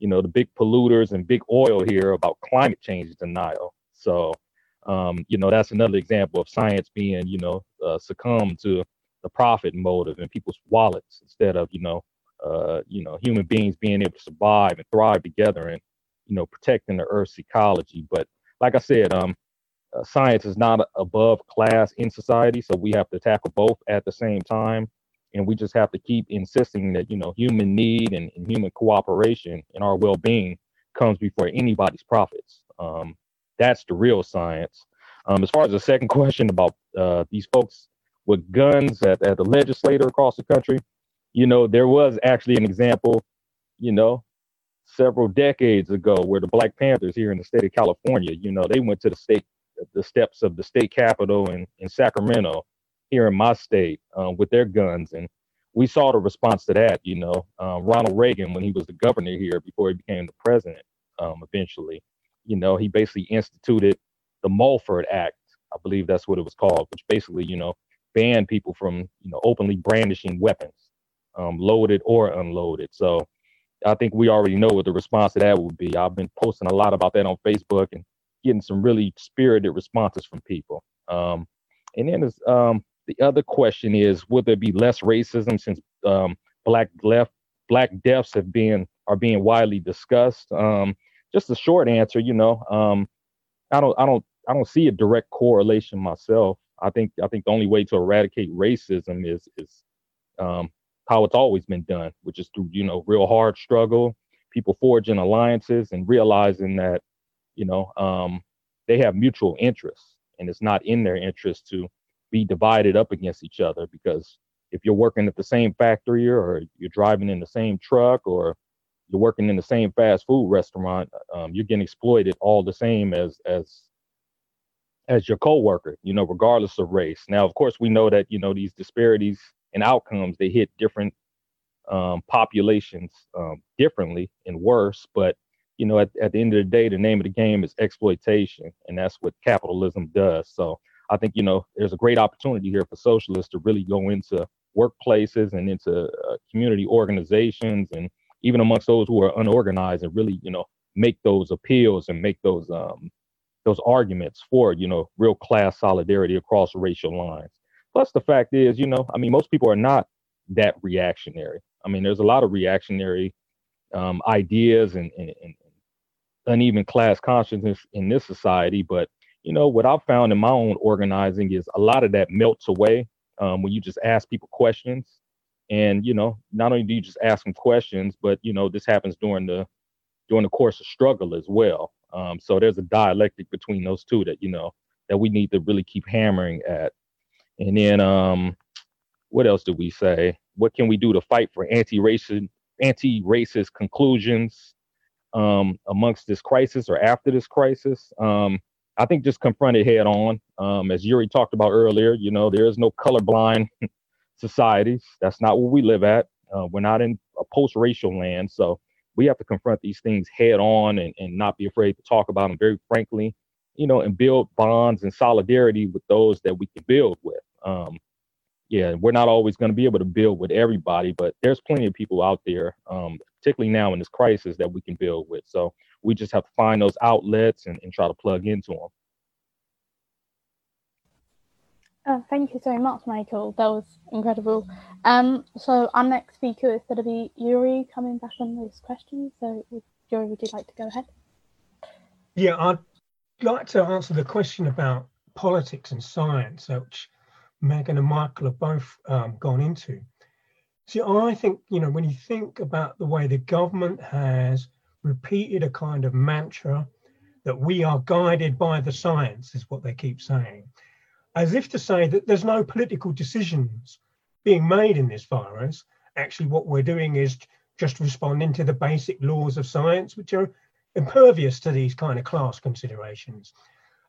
you know, the big polluters and big oil here about climate change denial. So um, you know, that's another example of science being, you know, uh, succumb to the profit motive in people's wallets instead of, you know, uh, you know, human beings being able to survive and thrive together and, you know, protecting the Earth's ecology. But like I said, um, uh, science is not above class in society, so we have to tackle both at the same time, and we just have to keep insisting that you know human need and, and human cooperation and our well-being comes before anybody's profits. Um, that's the real science. Um, as far as the second question about uh, these folks with guns at, at the legislator across the country, you know, there was actually an example, you know, several decades ago where the Black Panthers here in the state of California, you know, they went to the state, the steps of the state capitol in, in Sacramento here in my state uh, with their guns. And we saw the response to that, you know, uh, Ronald Reagan, when he was the governor here before he became the president um, eventually, you know, he basically instituted the Mulford Act. I believe that's what it was called, which basically, you know, banned people from, you know, openly brandishing weapons, um, loaded or unloaded. So I think we already know what the response to that would be. I've been posting a lot about that on Facebook and getting some really spirited responses from people. Um, and then um, the other question is, will there be less racism since um, black left black deaths have been are being widely discussed? Um, just a short answer, you know, um, I don't, I don't, I don't see a direct correlation myself. I think, I think the only way to eradicate racism is, is um, how it's always been done, which is through, you know, real hard struggle, people forging alliances and realizing that, you know, um, they have mutual interests and it's not in their interest to be divided up against each other because if you're working at the same factory or you're driving in the same truck or you're working in the same fast food restaurant, um, you're getting exploited all the same as as as your coworker, you know, regardless of race. Now, of course, we know that you know these disparities and outcomes they hit different um, populations um, differently and worse. But you know, at, at the end of the day, the name of the game is exploitation, and that's what capitalism does. So I think you know there's a great opportunity here for socialists to really go into workplaces and into uh, community organizations and even amongst those who are unorganized and really, you know, make those appeals and make those um, those arguments for, you know, real class solidarity across racial lines. Plus, the fact is, you know, I mean, most people are not that reactionary. I mean, there's a lot of reactionary um, ideas and, and, and uneven class consciousness in this society. But you know, what I've found in my own organizing is a lot of that melts away um, when you just ask people questions. And you know, not only do you just ask them questions, but you know, this happens during the during the course of struggle as well. Um, so there's a dialectic between those two that you know that we need to really keep hammering at. And then um, what else do we say? What can we do to fight for anti-racist anti-racist conclusions um, amongst this crisis or after this crisis? Um, I think just confront it head on. Um, as Yuri talked about earlier, you know, there is no colorblind [laughs] societies. That's not where we live at. Uh, we're not in a post-racial land, so we have to confront these things head on and, and not be afraid to talk about them very frankly, you know, and build bonds and solidarity with those that we can build with. Um, yeah, we're not always going to be able to build with everybody, but there's plenty of people out there, um, particularly now in this crisis, that we can build with. So we just have to find those outlets and, and try to plug into them. Oh, thank you so much, Michael. That was incredible. Um, so our next speaker is going to be Yuri coming back on those questions. So, Yuri, would you like to go ahead? Yeah, I'd like to answer the question about politics and science, which Megan and Michael have both um, gone into. See, I think, you know, when you think about the way the government has repeated a kind of mantra that we are guided by the science, is what they keep saying as if to say that there's no political decisions being made in this virus. Actually, what we're doing is just responding to the basic laws of science, which are impervious to these kind of class considerations.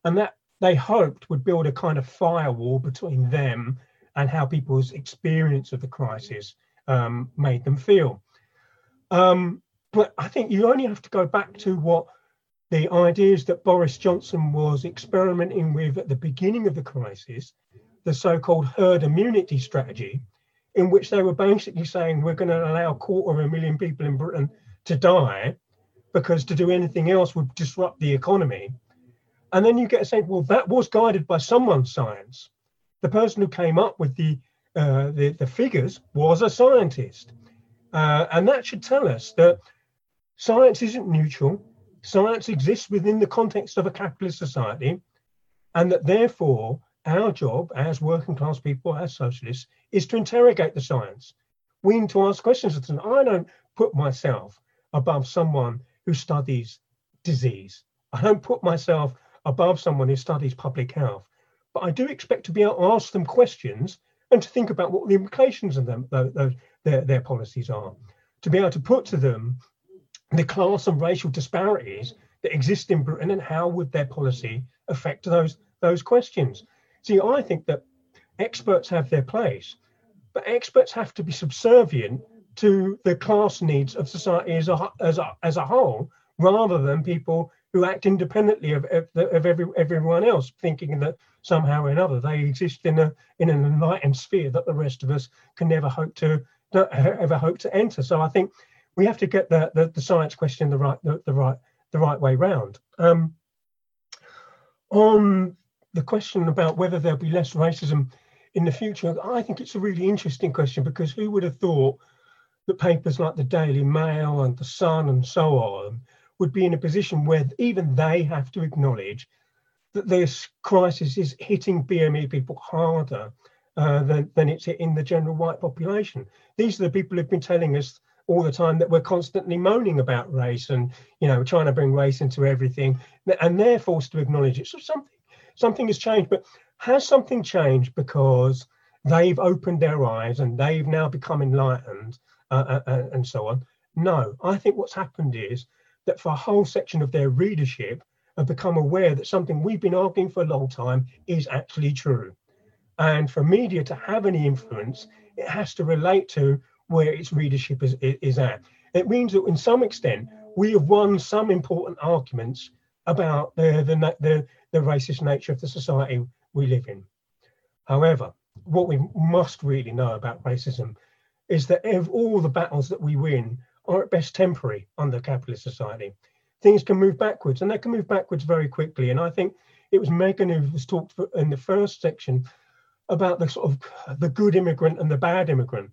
And that they hoped would build a kind of firewall between them and how people's experience of the crisis um, made them feel. Um, but I think you only have to go back to what the ideas that Boris Johnson was experimenting with at the beginning of the crisis, the so called herd immunity strategy, in which they were basically saying we're going to allow a quarter of a million people in Britain to die because to do anything else would disrupt the economy. And then you get a sense, well, that was guided by someone's science. The person who came up with the uh, the, the figures was a scientist. Uh, and that should tell us that science isn't neutral science exists within the context of a capitalist society, and that therefore our job as working class people, as socialists, is to interrogate the science. We need to ask questions. I don't put myself above someone who studies disease. I don't put myself above someone who studies public health. But I do expect to be able to ask them questions and to think about what the implications of them, their, their policies are. To be able to put to them the class and racial disparities that exist in Britain and how would their policy affect those those questions. See, I think that experts have their place, but experts have to be subservient to the class needs of society as a as a, as a whole, rather than people who act independently of, of, of every, everyone else, thinking that somehow or another they exist in a in an enlightened sphere that the rest of us can never hope to ever hope to enter. So I think we have to get the, the, the science question the right the, the, right the right way round. Um, on the question about whether there'll be less racism in the future, I think it's a really interesting question because who would have thought that papers like the Daily Mail and the Sun and so on would be in a position where even they have to acknowledge that this crisis is hitting BME people harder uh, than, than it's hitting the general white population. These are the people who've been telling us all the time that we're constantly moaning about race and you know trying to bring race into everything. And they're forced to acknowledge it. So something something has changed. But has something changed because they've opened their eyes and they've now become enlightened uh, uh, uh, and so on? No. I think what's happened is that for a whole section of their readership have become aware that something we've been arguing for a long time is actually true. And for media to have any influence it has to relate to where its readership is, is at. It means that, in some extent, we have won some important arguments about the, the, the, the racist nature of the society we live in. However, what we must really know about racism is that all the battles that we win are at best temporary under capitalist society. Things can move backwards, and they can move backwards very quickly. And I think it was Megan who was talked in the first section about the sort of the good immigrant and the bad immigrant.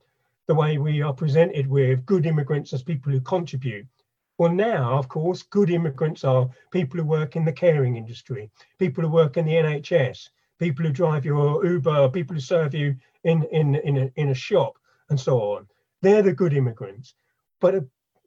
The way we are presented with good immigrants as people who contribute. Well, now, of course, good immigrants are people who work in the caring industry, people who work in the NHS, people who drive your Uber, people who serve you in, in, in, a, in a shop, and so on. They're the good immigrants. But uh,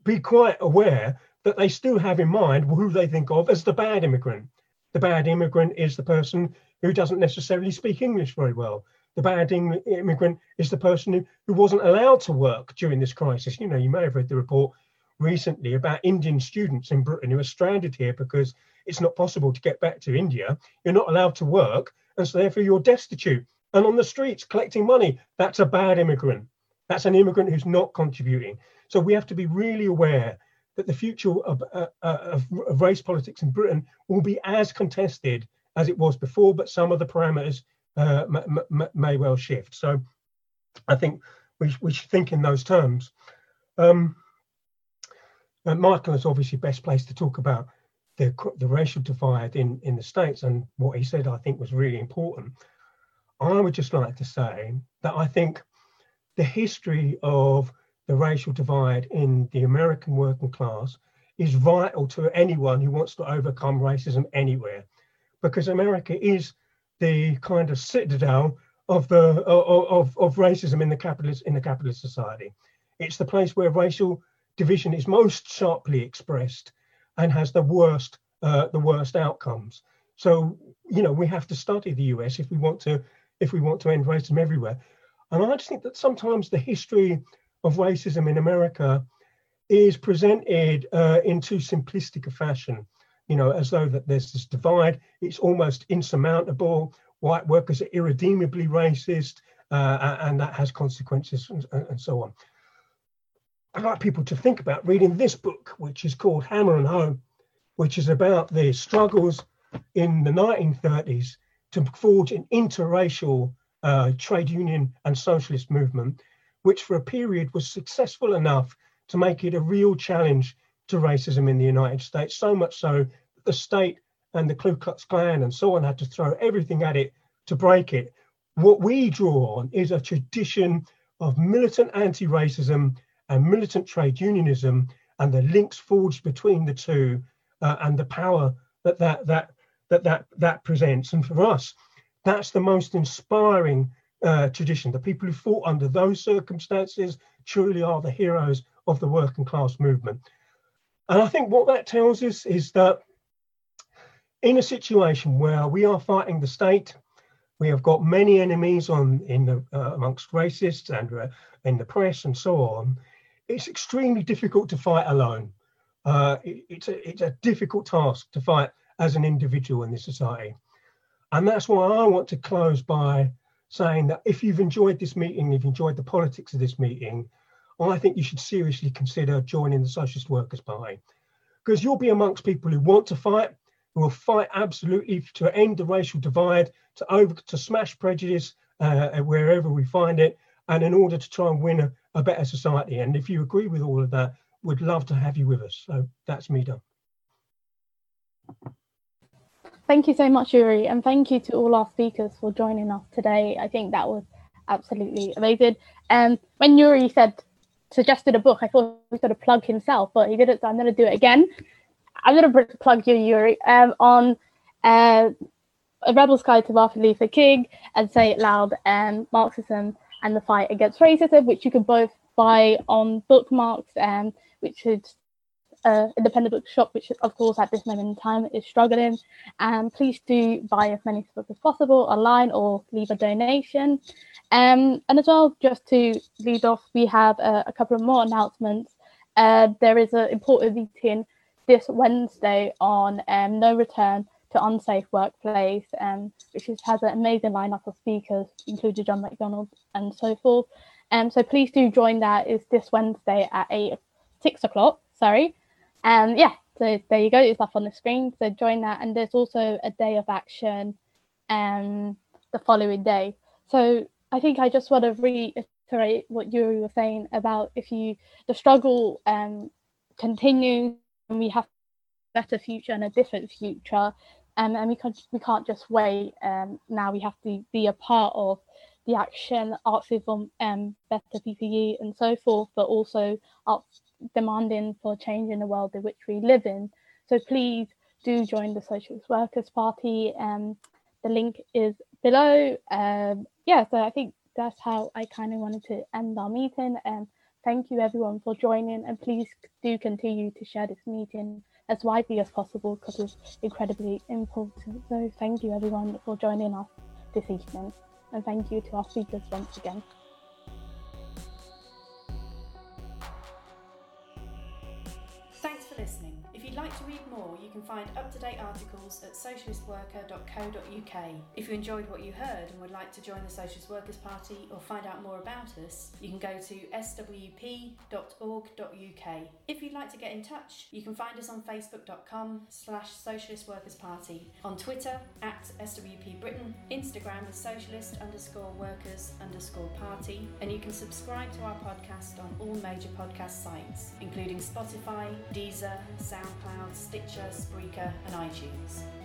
be quite aware that they still have in mind who they think of as the bad immigrant. The bad immigrant is the person who doesn't necessarily speak English very well. The bad immigrant is the person who, who wasn't allowed to work during this crisis. You know, you may have read the report recently about Indian students in Britain who are stranded here because it's not possible to get back to India. You're not allowed to work, and so therefore you're destitute and on the streets collecting money. That's a bad immigrant. That's an immigrant who's not contributing. So we have to be really aware that the future of, uh, uh of, of race politics in Britain will be as contested as it was before, but some of the parameters uh, may well shift. So I think we, we should think in those terms. Um, and Michael is obviously best placed to talk about the, the racial divide in, in the States and what he said I think was really important. I would just like to say that I think the history of the racial divide in the American working class is vital to anyone who wants to overcome racism anywhere, because America is the kind of citadel of the of, of racism in the capitalist in the capitalist society. It's the place where racial division is most sharply expressed and has the worst uh, the worst outcomes. So you know we have to study the US if we want to if we want to end racism everywhere. And I just think that sometimes the history of racism in America is presented uh, in too simplistic a fashion. You know, as though that there's this divide, it's almost insurmountable. White workers are irredeemably racist, uh, and that has consequences, and, and so on. I'd like people to think about reading this book, which is called Hammer and Hoe, which is about the struggles in the 1930s to forge an interracial uh, trade union and socialist movement, which for a period was successful enough to make it a real challenge to racism in the United States, so much so the state and the Ku Klux Klan and so on had to throw everything at it to break it. What we draw on is a tradition of militant anti racism and militant trade unionism and the links forged between the two uh, and the power that that that that that that presents. And for us that's the most inspiring uh, tradition. The people who fought under those circumstances truly are the heroes of the working class movement and i think what that tells us is that in a situation where we are fighting the state we have got many enemies on in the uh, amongst racists and uh, in the press and so on it's extremely difficult to fight alone. Uh, it, it's, a, it's a difficult task to fight as an individual in this society. And that's why I want to close by saying that if you've enjoyed this meeting, if you've enjoyed the politics of this meeting, I think you should seriously consider joining the Socialist Workers' Party because you'll be amongst people who want to fight, who will fight absolutely to end the racial divide, to over to smash prejudice uh, wherever we find it, and in order to try and win a, a better society. And if you agree with all of that, we'd love to have you with us. So that's me done. Thank you so much, Yuri, and thank you to all our speakers for joining us today. I think that was absolutely amazing. And um, when Yuri said suggested a book, I thought he going to plug himself, but he didn't. So I'm going to do it again. I'm going to plug you, Yuri, um, on uh, A Rebel's Guide to Martin Luther King and Say It Loud and Marxism and the fight against racism, which you can both buy on bookmarks, um, which is uh, independent bookshop, which of course at this moment in time is struggling. And um, please do buy as many books as possible online or leave a donation. Um, and as well, just to lead off, we have a, a couple of more announcements. Uh, there is an important meeting this Wednesday on um, no return to Unsafe Workplace, um, which is, has an amazing lineup of speakers, including John McDonnell and so forth. Um, so please do join that. It's this Wednesday at eight, six o'clock. Sorry. Um, yeah. So there you go. It's up on the screen. So join that. And there's also a day of action, um, the following day. So I think I just want to reiterate what you were saying about if you the struggle um continues and we have a better future and a different future um, and we can't we can't just wait. Um, now we have to be a part of the action, Arxivum, um, better PPE, and so forth, but also up demanding for change in the world in which we live in. So please do join the Socialist Workers Party. Um, the link is below. Um, yeah, so I think that's how I kind of wanted to end our meeting. And um, thank you everyone for joining, and please do continue to share this meeting as widely as possible because it's incredibly important. So thank you everyone for joining us this evening, and thank you to our speakers once again. Can find up to date articles at socialistworker.co.uk. If you enjoyed what you heard and would like to join the Socialist Workers' Party or find out more about us, you can go to swp.org.uk. If you'd like to get in touch, you can find us on facebook.com slash socialist workers party, on Twitter at SWP Britain, Instagram as socialist underscore workers underscore party, and you can subscribe to our podcast on all major podcast sites, including Spotify, Deezer, SoundCloud, Stitcher, Spreaker, and iTunes.